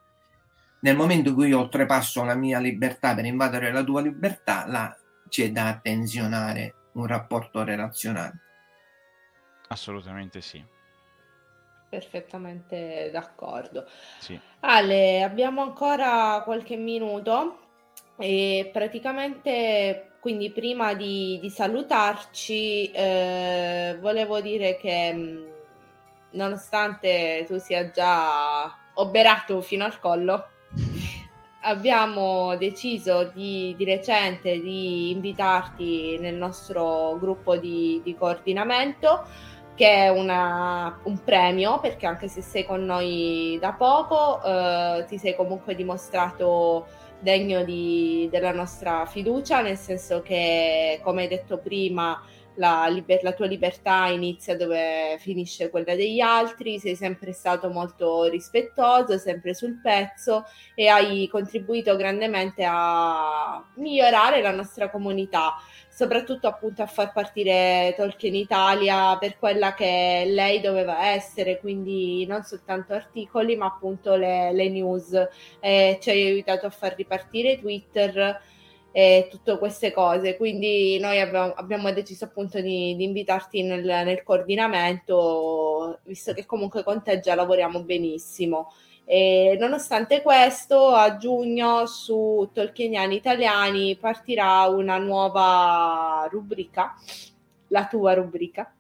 S3: nel momento in cui io oltrepasso la mia libertà per invadere la tua libertà, là c'è da attenzionare un rapporto relazionale.
S2: Assolutamente sì.
S1: Perfettamente d'accordo.
S2: Sì.
S1: Ale, abbiamo ancora qualche minuto e praticamente quindi prima di, di salutarci eh, volevo dire che mm, nonostante tu sia già oberato fino al collo, abbiamo deciso di, di, recente di invitarti nel nostro gruppo di, di coordinamento che è una, un premio perché anche se sei con noi da poco eh, ti sei comunque dimostrato degno di, della nostra fiducia nel senso che come hai detto prima la, liber- la, tua libertà inizia dove finisce quella degli altri, sei sempre stato molto rispettoso, sempre sul pezzo e hai contribuito grandemente a migliorare la nostra comunità, soprattutto appunto a far partire Tolkien Italia per quella che lei doveva essere, quindi non soltanto articoli ma appunto le, le news. Eh, ci hai aiutato a far ripartire Twitter e tutte queste cose. Quindi noi abbiamo, abbiamo deciso appunto di, di invitarti nel, nel, coordinamento, visto che comunque con te già lavoriamo benissimo. E nonostante questo, a giugno su Tolkieniani Italiani partirà una nuova rubrica, la tua rubrica.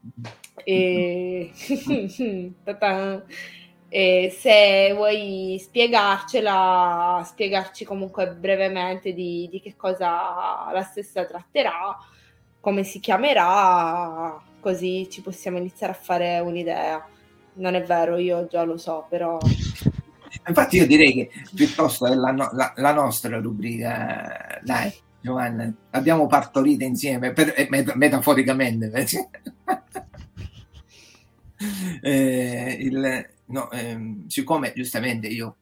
S1: E... E se vuoi spiegarcela, spiegarci comunque brevemente di, di, che cosa la stessa tratterà, come si chiamerà, così ci possiamo iniziare a fare un'idea. Non è vero, io già lo so, però...
S3: Infatti io direi che piuttosto è la, la, la nostra rubrica, dai Giovanna, l'abbiamo partorita insieme, per, eh, met- metaforicamente. eh, il, no, ehm, siccome giustamente io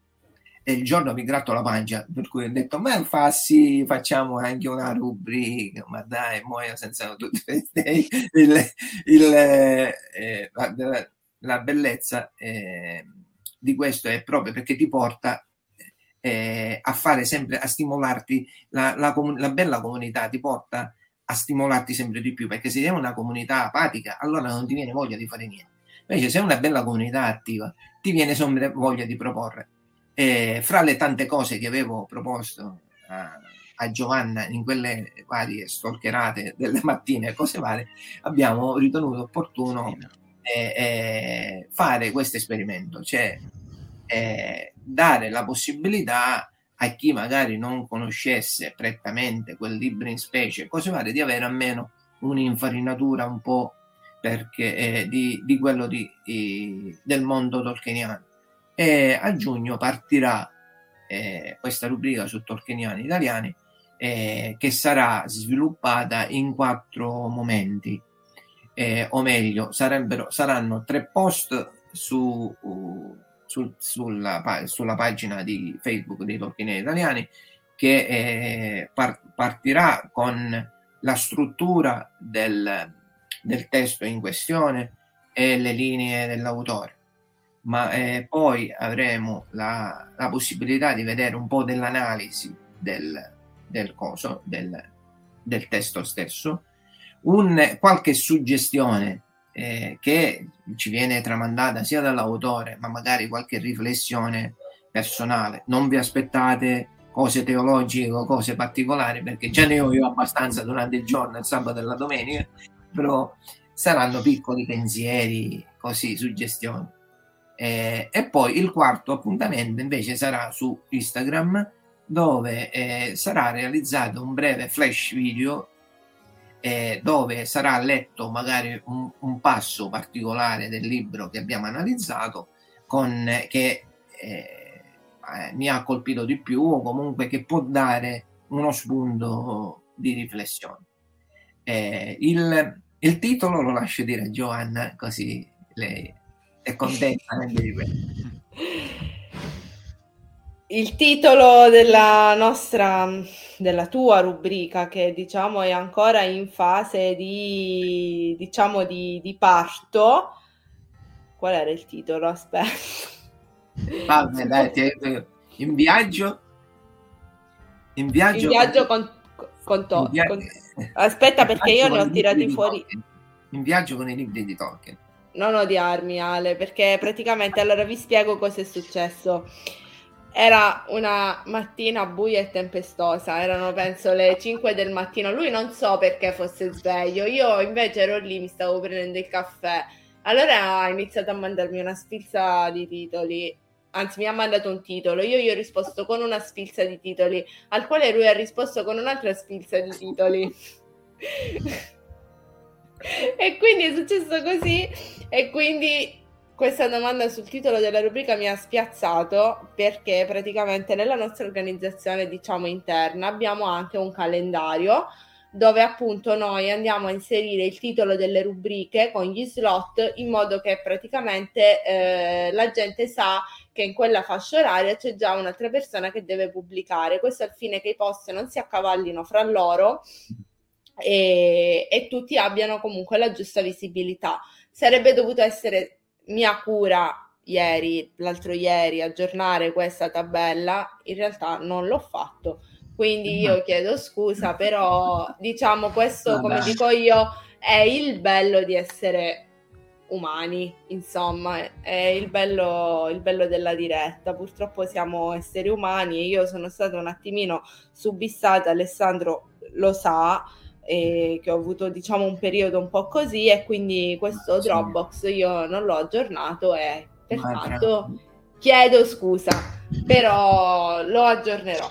S3: e il giorno mi gratto la pancia, per cui ho detto, ma fa sì, facciamo anche una rubrica, ma dai, muoio senza tutte il, il, eh, la, la, bellezza eh, di questo è proprio perché ti porta eh, a fare sempre, a stimolarti, la, la, la bella comunità ti porta a stimolarti sempre di più, perché se sei una comunità apatica, allora non ti viene voglia di fare niente. Invece, se è una bella comunità attiva, ti viene sempre voglia di proporre. E fra le tante cose che avevo proposto a, a Giovanna in quelle varie stalkerate delle mattine e cose varie, abbiamo ritenuto opportuno eh, eh, fare questo esperimento, cioè eh, dare la possibilità a chi magari non conoscesse prettamente quel libro in specie, cose varie, di avere almeno un'infarinatura un po' perché, eh, di, di, quello di, di, del mondo tolkieniano. E a giugno partirà eh, questa rubrica su tolkieniani italiani eh, che sarà sviluppata in quattro momenti, eh, o meglio, saranno tre post su, uh, sul, sulla, sulla, pagina di Facebook dei Tolkieniani italiani che eh, par- partirà con la struttura del, del testo in questione e le linee dell'autore, ma eh, poi avremo la, la, possibilità di vedere un po' dell'analisi del, del coso, del, del testo stesso, un, qualche suggestione eh, che ci viene tramandata sia dall'autore, ma magari qualche riflessione personale. Non vi aspettate cose teologiche o cose particolari, perché già ne ho io abbastanza durante il giorno, il sabato e la domenica, però saranno piccoli pensieri, così, suggestioni. Eh, e poi il quarto appuntamento invece sarà su Instagram dove eh, sarà realizzato un breve flash video eh, dove sarà letto magari un, un, passo particolare del libro che abbiamo analizzato con, che eh, mi ha colpito di più o comunque che può dare uno spunto di riflessione. Eh, il, il, titolo lo lascio dire a Giovanna, così lei è contenta di questo.
S1: Il titolo della nostra, della tua rubrica, che diciamo è ancora in fase di, diciamo, di, di parto. Qual era il titolo? Aspetta.
S3: Vabbè, dai, ti, in viaggio. In viaggio,
S1: in viaggio con, con, to- via- con Aspetta, perché io ne ho tirati fuori.
S3: In viaggio con i libri di Tolkien.
S1: Non odiarmi, Ale, perché praticamente allora vi spiego cosa è successo. Era una mattina buia e tempestosa, erano penso le 5 del mattino. Lui non so perché fosse sveglio, io invece ero lì, mi stavo prendendo il caffè. Allora ha iniziato a mandarmi una sfilza di titoli anzi mi ha mandato un titolo, io gli ho risposto con una sfilza di titoli, al quale lui ha risposto con un'altra sfilza di titoli. e quindi è successo così e quindi questa domanda sul titolo della rubrica mi ha spiazzato perché praticamente nella nostra organizzazione diciamo interna abbiamo anche un calendario dove appunto noi andiamo a inserire il titolo delle rubriche con gli slot in modo che praticamente eh, la gente sa che in quella fascia oraria c'è già un'altra persona che deve pubblicare. Questo al fine che i post non si accavallino fra loro e, e tutti abbiano comunque la giusta visibilità. Sarebbe dovuto essere mia cura ieri, l'altro ieri, aggiornare questa tabella, in realtà non l'ho fatto quindi io chiedo scusa, però diciamo questo, come dico io, è il bello di essere umani, insomma, è il bello, il bello della diretta. Purtroppo siamo esseri umani e io sono stata un attimino subissata, Alessandro lo sa, e che ho avuto diciamo un periodo un po' così e quindi questo Dropbox io non l'ho aggiornato e pertanto chiedo scusa, però lo aggiornerò.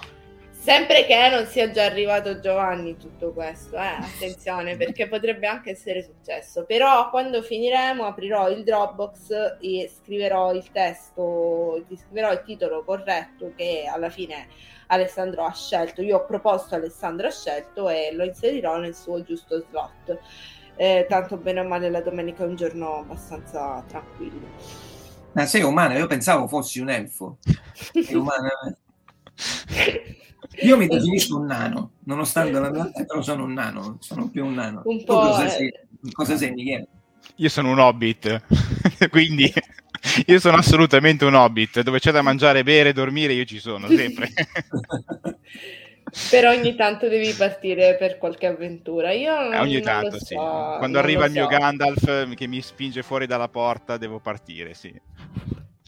S1: Sempre che non sia già arrivato Giovanni tutto questo, eh? attenzione perché potrebbe anche essere successo. Però quando finiremo aprirò il Dropbox e scriverò il testo, ti scriverò il titolo corretto che alla fine Alessandro ha scelto. Io ho proposto, Alessandro ha scelto e lo inserirò nel suo giusto slot. Eh, tanto bene o male la domenica è un giorno abbastanza tranquillo.
S3: Ma sei umana, io pensavo fossi un elfo. Sei umana. Io mi definisco un nano, nonostante la mia però sono un nano, sono più un nano. Un po', cosa, è... sei, cosa sei, Michele?
S2: Io sono un hobbit, quindi io sono assolutamente un hobbit. Dove c'è da mangiare, bere, dormire, io ci sono sempre.
S1: però ogni tanto devi partire per qualche avventura. Io
S2: eh, ogni tanto, so, sì. Quando arriva il so. mio Gandalf che mi spinge fuori dalla porta, devo partire, sì.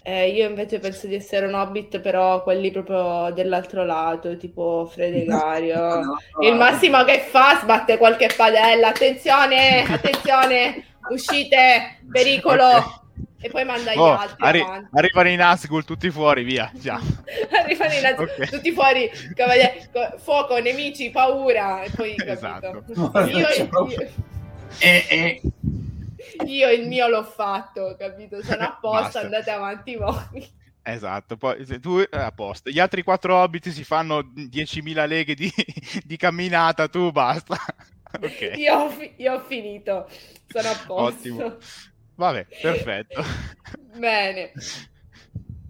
S1: Eh, io invece penso di essere un hobbit, però quelli proprio dell'altro lato, tipo Fredegario. Il massimo che fa sbatte qualche padella. Attenzione, attenzione, uscite, pericolo. Okay. E poi manda gli oh, altri. Arri-
S2: arrivano i Nazgul tutti fuori, via. Già.
S1: arrivano i Nazgul okay. tutti fuori. Cavalier- fuoco, nemici, paura. E poi esatto. Io, io...
S3: E, e
S1: io il mio l'ho fatto, capito? Sono a posto, andate avanti voi.
S2: Esatto, poi tu eh, a posto. Gli altri quattro hobbit si fanno 10.000 leghe di, di camminata, tu basta.
S1: Okay. Io, io, ho finito, sono a posto. Ottimo.
S2: Vabbè, perfetto.
S1: Bene.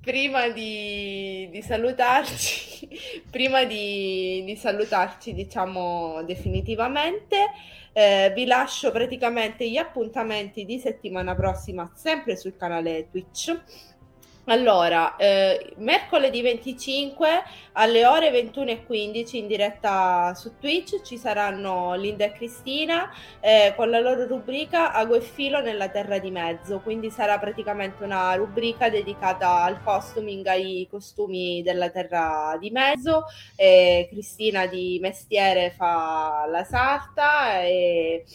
S1: Prima di, di salutarci, prima di, di salutarci, diciamo definitivamente, eh, vi lascio praticamente gli appuntamenti di settimana prossima sempre sul canale Twitch allora, eh, mercoledì 25 alle ore 21.15 in diretta su Twitch ci saranno Linda e Cristina eh, con la loro rubrica Ago e filo nella terra di mezzo, quindi sarà praticamente una rubrica dedicata al costuming, ai costumi della terra di mezzo. Eh, Cristina di mestiere fa la sarta e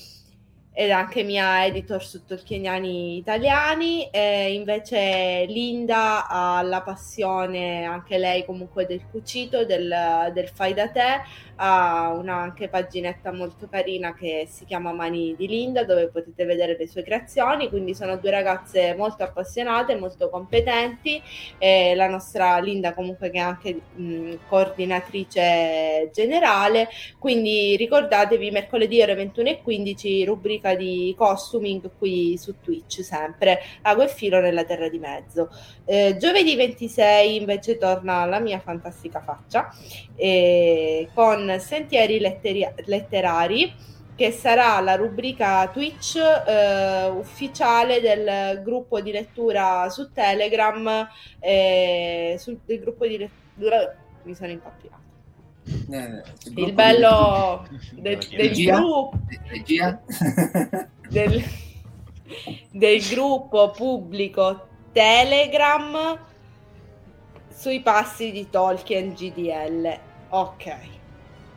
S1: ed anche mia editor su Tolkieniani italiani. E invece Linda ha la passione, anche lei comunque del cucito, del, del fai da te, ha una anche paginetta molto carina che si chiama Mani di Linda dove potete vedere le sue creazioni, quindi sono due ragazze molto appassionate, molto competenti e la nostra Linda comunque che è anche mh, coordinatrice generale, quindi ricordatevi mercoledì ore 21.15 rubrica di costuming qui su Twitch sempre, Ago e Filo nella Terra di Mezzo. Eh, giovedì 26 invece torna la mia fantastica faccia eh, con Sentieri letteri- Letterari che sarà la rubrica Twitch eh, ufficiale del gruppo di lettura su Telegram eh, sul del gruppo di lettura mi sono impappinato. Eh, il, il bello di... del, del gruppo del, del gruppo pubblico Telegram sui passi di Tolkien GDL ok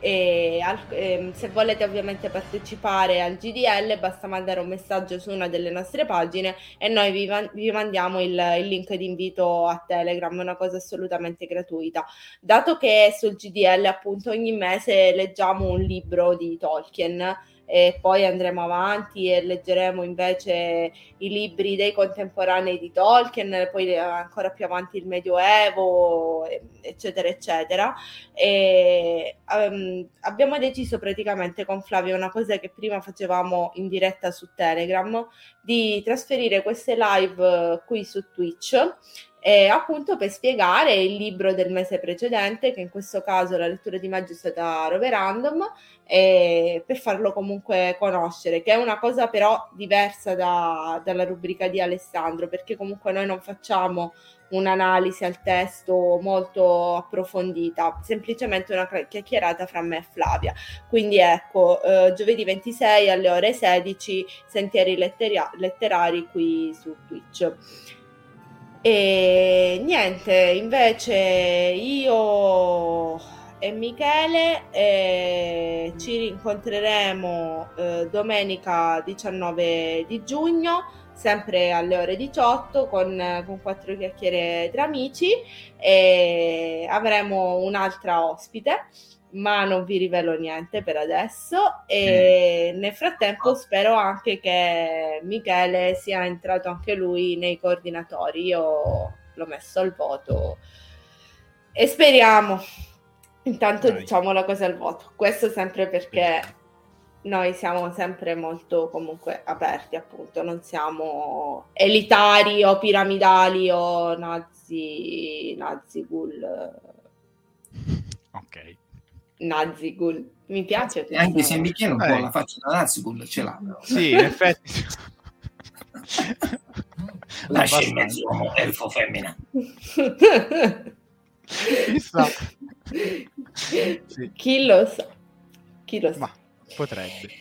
S1: e al, eh, se volete ovviamente partecipare al GDL basta mandare un messaggio su una delle nostre pagine e noi vi, vi mandiamo il, il, link di invito a Telegram, una cosa assolutamente gratuita. Dato che sul GDL appunto ogni mese leggiamo un libro di Tolkien, e poi andremo avanti e leggeremo invece i libri dei contemporanei di Tolkien, poi ancora più avanti il Medioevo, eccetera, eccetera. E, um, abbiamo deciso praticamente con Flavio una cosa che prima facevamo in diretta su Telegram, di trasferire queste live qui su Twitch eh, appunto per spiegare il libro del mese precedente, che in questo caso la lettura di maggio è stata Rover Random, eh, per farlo comunque conoscere, che è una cosa però diversa da, dalla rubrica di Alessandro, perché comunque noi non facciamo un'analisi al testo molto approfondita, semplicemente una chiacchierata fra me e Flavia. Quindi ecco, eh, giovedì 26 alle ore 16, sentieri letteri- letterari qui su Twitch. E niente, invece io e Michele eh, ci rincontreremo eh, domenica 19 di giugno sempre alle ore 18 con, con quattro chiacchiere tra amici e avremo un'altra ospite ma non vi rivelo niente per adesso e mm. nel frattempo spero anche che Michele sia entrato anche lui nei coordinatori io l'ho messo al voto e speriamo intanto Dai. diciamo la cosa al voto questo sempre perché noi siamo sempre molto comunque aperti, appunto, non siamo elitari o piramidali o nazi, nazi ghoul.
S2: Ok.
S1: Nazi ghoul. Mi piace.
S3: Anche se Michele un po' eh. la faccia da nazi ghoul ce l'ha.
S2: Sì, in effetti.
S3: Lascia in mezzo uomo, elfo femmina.
S2: Chissà.
S1: Sì. Chi lo sa? Chi lo sa? Ma
S2: Potrebbe.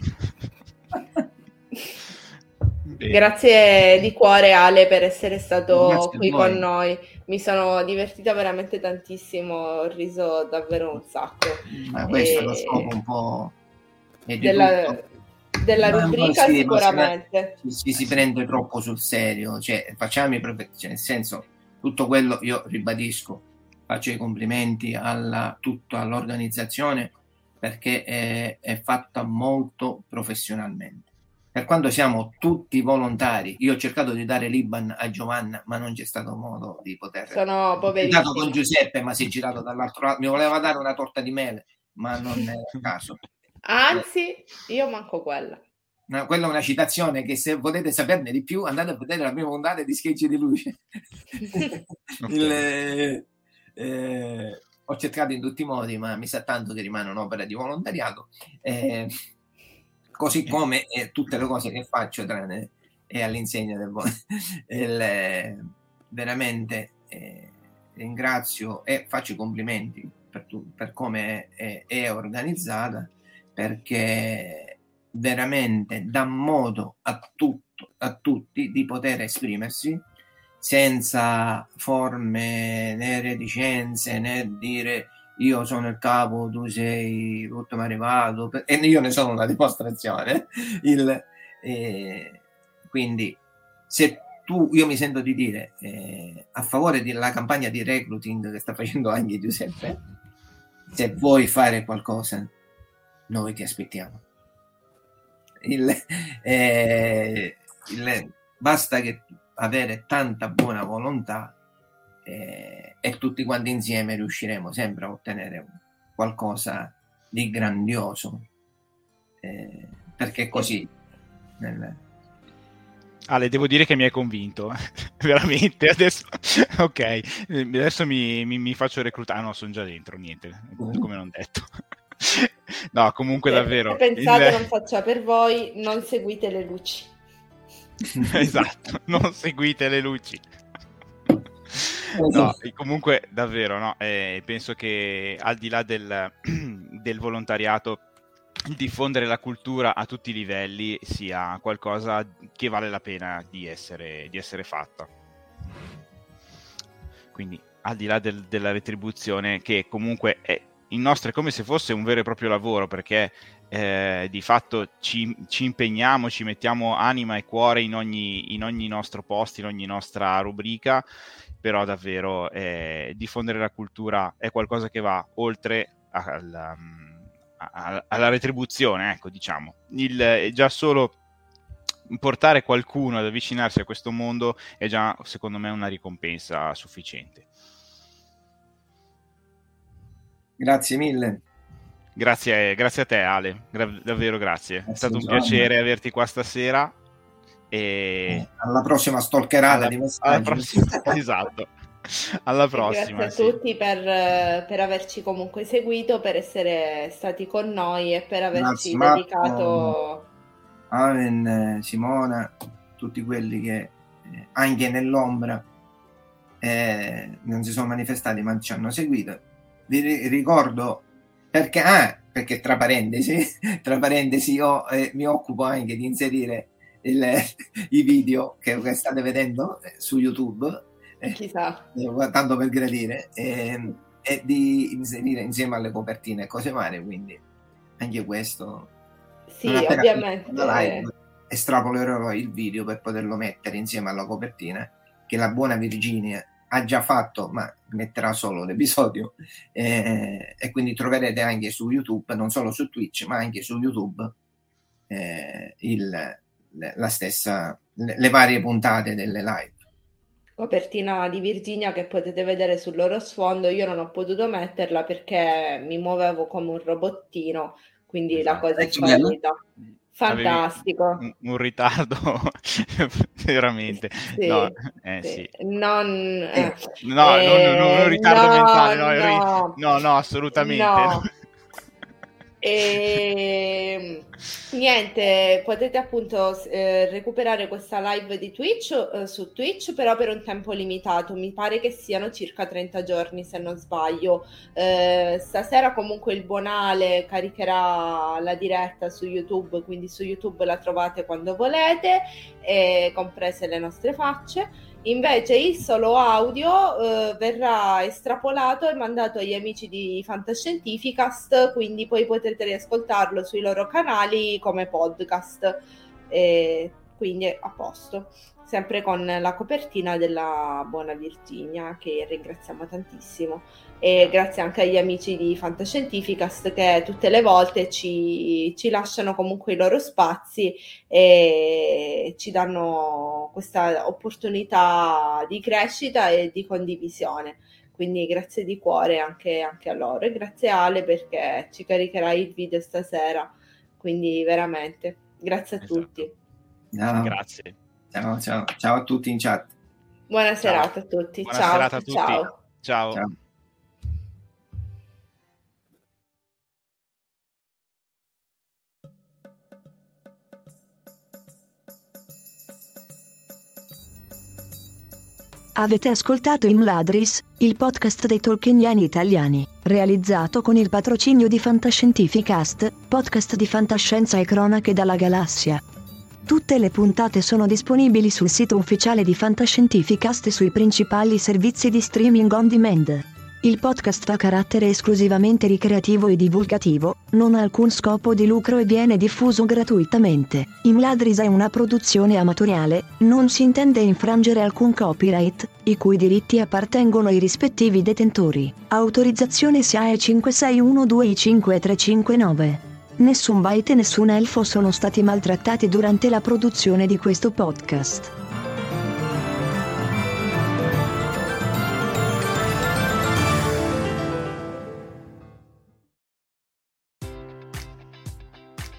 S1: Grazie di cuore Ale per essere stato Grazie qui con noi. Mi sono divertita veramente tantissimo, ho riso davvero un sacco.
S3: Ma questo e... è lo scopo un po'
S1: della, della rubrica sì, sicuramente.
S3: Si, si, si, prende troppo sul serio, cioè facciamo i cioè, nel senso tutto quello io ribadisco, faccio i complimenti alla, tutto all'organizzazione perché è, è fatta molto professionalmente. Per quanto siamo tutti volontari, io ho cercato di dare l'Iban a Giovanna, ma non c'è stato modo di poter.
S1: Sono.
S3: Ho con Giuseppe, ma si è girato dall'altro lato. Mi voleva dare una torta di mele, ma non è il caso.
S1: Anzi, io manco quella.
S3: No, quella è una citazione che se volete saperne di più andate a vedere la prima ondata di Sketch di Luce. il, eh, eh, ho cercato in tutti i modi, ma mi sa tanto che rimane un'opera di volontariato, eh, così come eh, tutte le cose che faccio tranne e all'insegna del il, veramente eh, ringrazio e faccio i complimenti per, tu, per come è, è, organizzata perché veramente dà modo a, tutto, a tutti di poter esprimersi senza forme né reticenze né dire io sono il capo, tu sei l'ultimo arrivato e io ne sono una dimostrazione. Il, eh, quindi se tu, io mi sento di dire eh, a favore della campagna di recruiting che sta facendo anche Giuseppe, se vuoi fare qualcosa, noi ti aspettiamo. Il, eh, il, basta che avere tanta buona volontà eh, e tutti quanti insieme riusciremo sempre a ottenere qualcosa di grandioso eh, perché è così nel...
S2: Ale, devo dire che mi hai convinto, veramente. Adesso, ok, adesso mi, mi, mi faccio reclutare. No, sono già dentro, niente, come non detto. no, comunque davvero.
S1: Pensate il... non faccia per voi, non seguite le luci.
S2: esatto, non seguite le luci. No, comunque davvero, no, eh, penso che al di là del, del volontariato il diffondere la cultura a tutti i livelli sia qualcosa che vale la pena di essere, di essere fatta. Quindi al di là del, della retribuzione, che comunque è, il nostro è come se fosse un vero e proprio lavoro, perché eh, di fatto ci, ci, impegniamo, ci mettiamo anima e cuore in ogni, in ogni, nostro posto, in ogni nostra rubrica, però davvero eh, diffondere la cultura è qualcosa che va oltre alla, alla, alla retribuzione, ecco, diciamo. Il, già solo portare qualcuno ad avvicinarsi a questo mondo è già, secondo me, una ricompensa sufficiente.
S3: Grazie mille.
S2: Grazie, grazie a te Ale, Gra- davvero grazie. grazie. È stato un piacere averti qua stasera. E...
S3: Alla prossima stalkerata alla, di messaggi.
S2: Prossima... esatto. Alla prossima.
S1: Grazie a tutti per, per, averci comunque seguito, per essere stati con noi e per averci grazie, dedicato.
S3: Aven, Simona, tutti quelli che eh, anche nell'ombra eh, non si sono manifestati ma ci hanno seguito. Vi ricordo perché, ah, perché tra parentesi, tra parentesi io eh, mi occupo anche di inserire il, i video che state vedendo eh, su YouTube,
S1: eh, Chissà.
S3: Eh, tanto per gradire, e, e di inserire insieme alle copertine e cose varie, quindi anche questo.
S1: Sì, ovviamente.
S3: Live, estrapolerò il video per poterlo mettere insieme alla copertina che la buona Virginia ha già fatto, ma metterà solo l'episodio eh, e quindi troverete anche su YouTube, non solo su Twitch, ma anche su YouTube eh, il, la stessa, le, le varie puntate delle live
S1: copertina di Virginia che potete vedere sul loro sfondo. Io non ho potuto metterla perché mi muovevo come un robottino, quindi esatto. la cosa è finita. Fantastico.
S2: Un, un, ritardo veramente.
S1: Sì, no, eh, sì. Non,
S2: eh, no, eh, non, non, un ritardo no, mentale, no, no, no assolutamente.
S1: E niente, potete appunto eh, recuperare questa live di Twitch eh, su Twitch, però per un tempo limitato. Mi pare che siano circa 30 giorni, se non sbaglio. Eh, stasera comunque il Bonale caricherà la diretta su YouTube, quindi su YouTube la trovate quando volete, comprese le nostre facce. Invece il solo audio eh, verrà estrapolato e mandato agli amici di Fantascientificast, quindi poi potrete riascoltarlo sui loro canali come podcast. E quindi a posto sempre con la copertina della buona Virginia che ringraziamo tantissimo e grazie anche agli amici di Fantascientificast che tutte le volte ci, ci lasciano comunque i loro spazi e ci danno questa opportunità di crescita e di condivisione quindi grazie di cuore anche, anche a loro e grazie Ale perché ci caricherai il video stasera quindi veramente grazie a esatto. tutti
S2: no. grazie
S3: Ciao, ciao, ciao a tutti in chat.
S1: Buona serata a tutti. Buona ciao.
S2: a tutti. Ciao. ciao. ciao.
S4: Avete ascoltato Imladris, il podcast dei tolkieniani italiani, realizzato con il patrocinio di Fantascientificast, podcast di fantascienza e cronache dalla galassia. Tutte le puntate sono disponibili sul sito ufficiale di Fantascientificast e sui principali servizi di streaming on demand. Il podcast ha carattere esclusivamente ricreativo e divulgativo, non ha alcun scopo di lucro e viene diffuso gratuitamente. Imladris è una produzione amatoriale, non si intende infrangere alcun copyright, i cui diritti appartengono ai rispettivi detentori. Autorizzazione SIAE 56125359. Nessun byte e nessun elfo sono stati maltrattati durante la produzione di questo podcast.